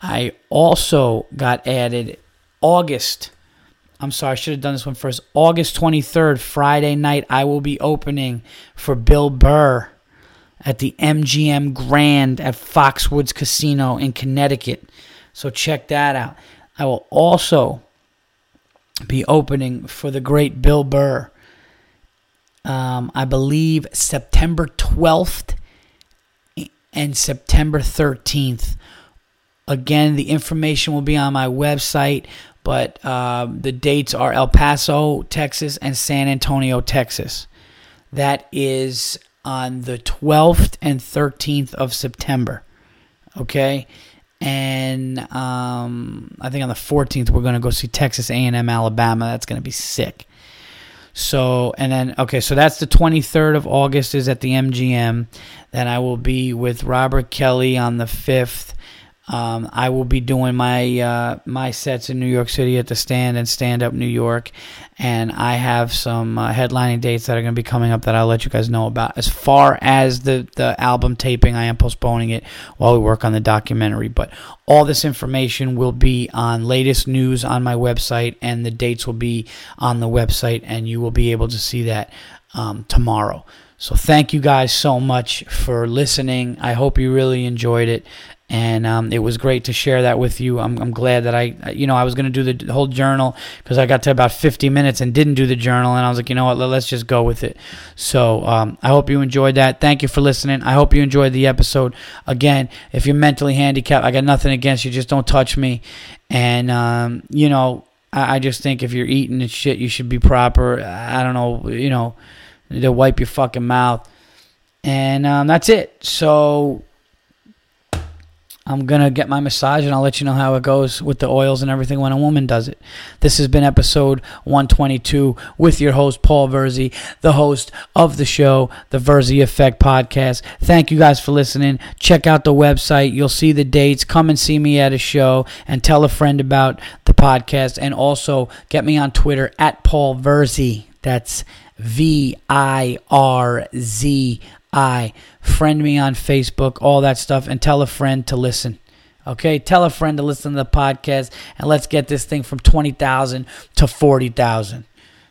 I also got added August. I'm sorry, I should have done this one first. August 23rd, Friday night, I will be opening for Bill Burr at the MGM Grand at Foxwoods Casino in Connecticut. So check that out. I will also be opening for the great Bill Burr. Um, I believe September 12th and September 13th. Again, the information will be on my website, but uh, the dates are El Paso, Texas, and San Antonio, Texas. That is on the 12th and 13th of September. Okay? And um, I think on the 14th we're going to go see Texas A&M Alabama. That's going to be sick. So and then okay, so that's the 23rd of August is at the MGM. Then I will be with Robert Kelly on the 5th um, I will be doing my uh, my sets in New York City at the Stand and Stand Up New York, and I have some uh, headlining dates that are going to be coming up that I'll let you guys know about. As far as the the album taping, I am postponing it while we work on the documentary. But all this information will be on latest news on my website, and the dates will be on the website, and you will be able to see that um, tomorrow. So thank you guys so much for listening. I hope you really enjoyed it and um, it was great to share that with you. I'm, I'm glad that I, you know, I was going to do the whole journal because I got to about 50 minutes and didn't do the journal, and I was like, you know what, let's just go with it. So um, I hope you enjoyed that. Thank you for listening. I hope you enjoyed the episode. Again, if you're mentally handicapped, I got nothing against you. Just don't touch me, and um, you know, I, I just think if you're eating and shit, you should be proper. I don't know, you know, to wipe your fucking mouth, and um, that's it. So I'm going to get my massage and I'll let you know how it goes with the oils and everything when a woman does it. This has been episode 122 with your host, Paul Virzi, the host of the show, the Virzi Effect Podcast. Thank you guys for listening. Check out the website. You'll see the dates. Come and see me at a show and tell a friend about the podcast. And also get me on Twitter at Paul Virzi. That's V I R Z I. Friend me on Facebook, all that stuff, and tell a friend to listen. Okay, tell a friend to listen to the podcast, and let's get this thing from 20,000 to 40,000.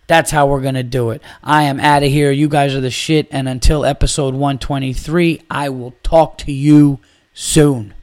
That's how we're going to do it. I am out of here. You guys are the shit. And until episode 123, I will talk to you soon.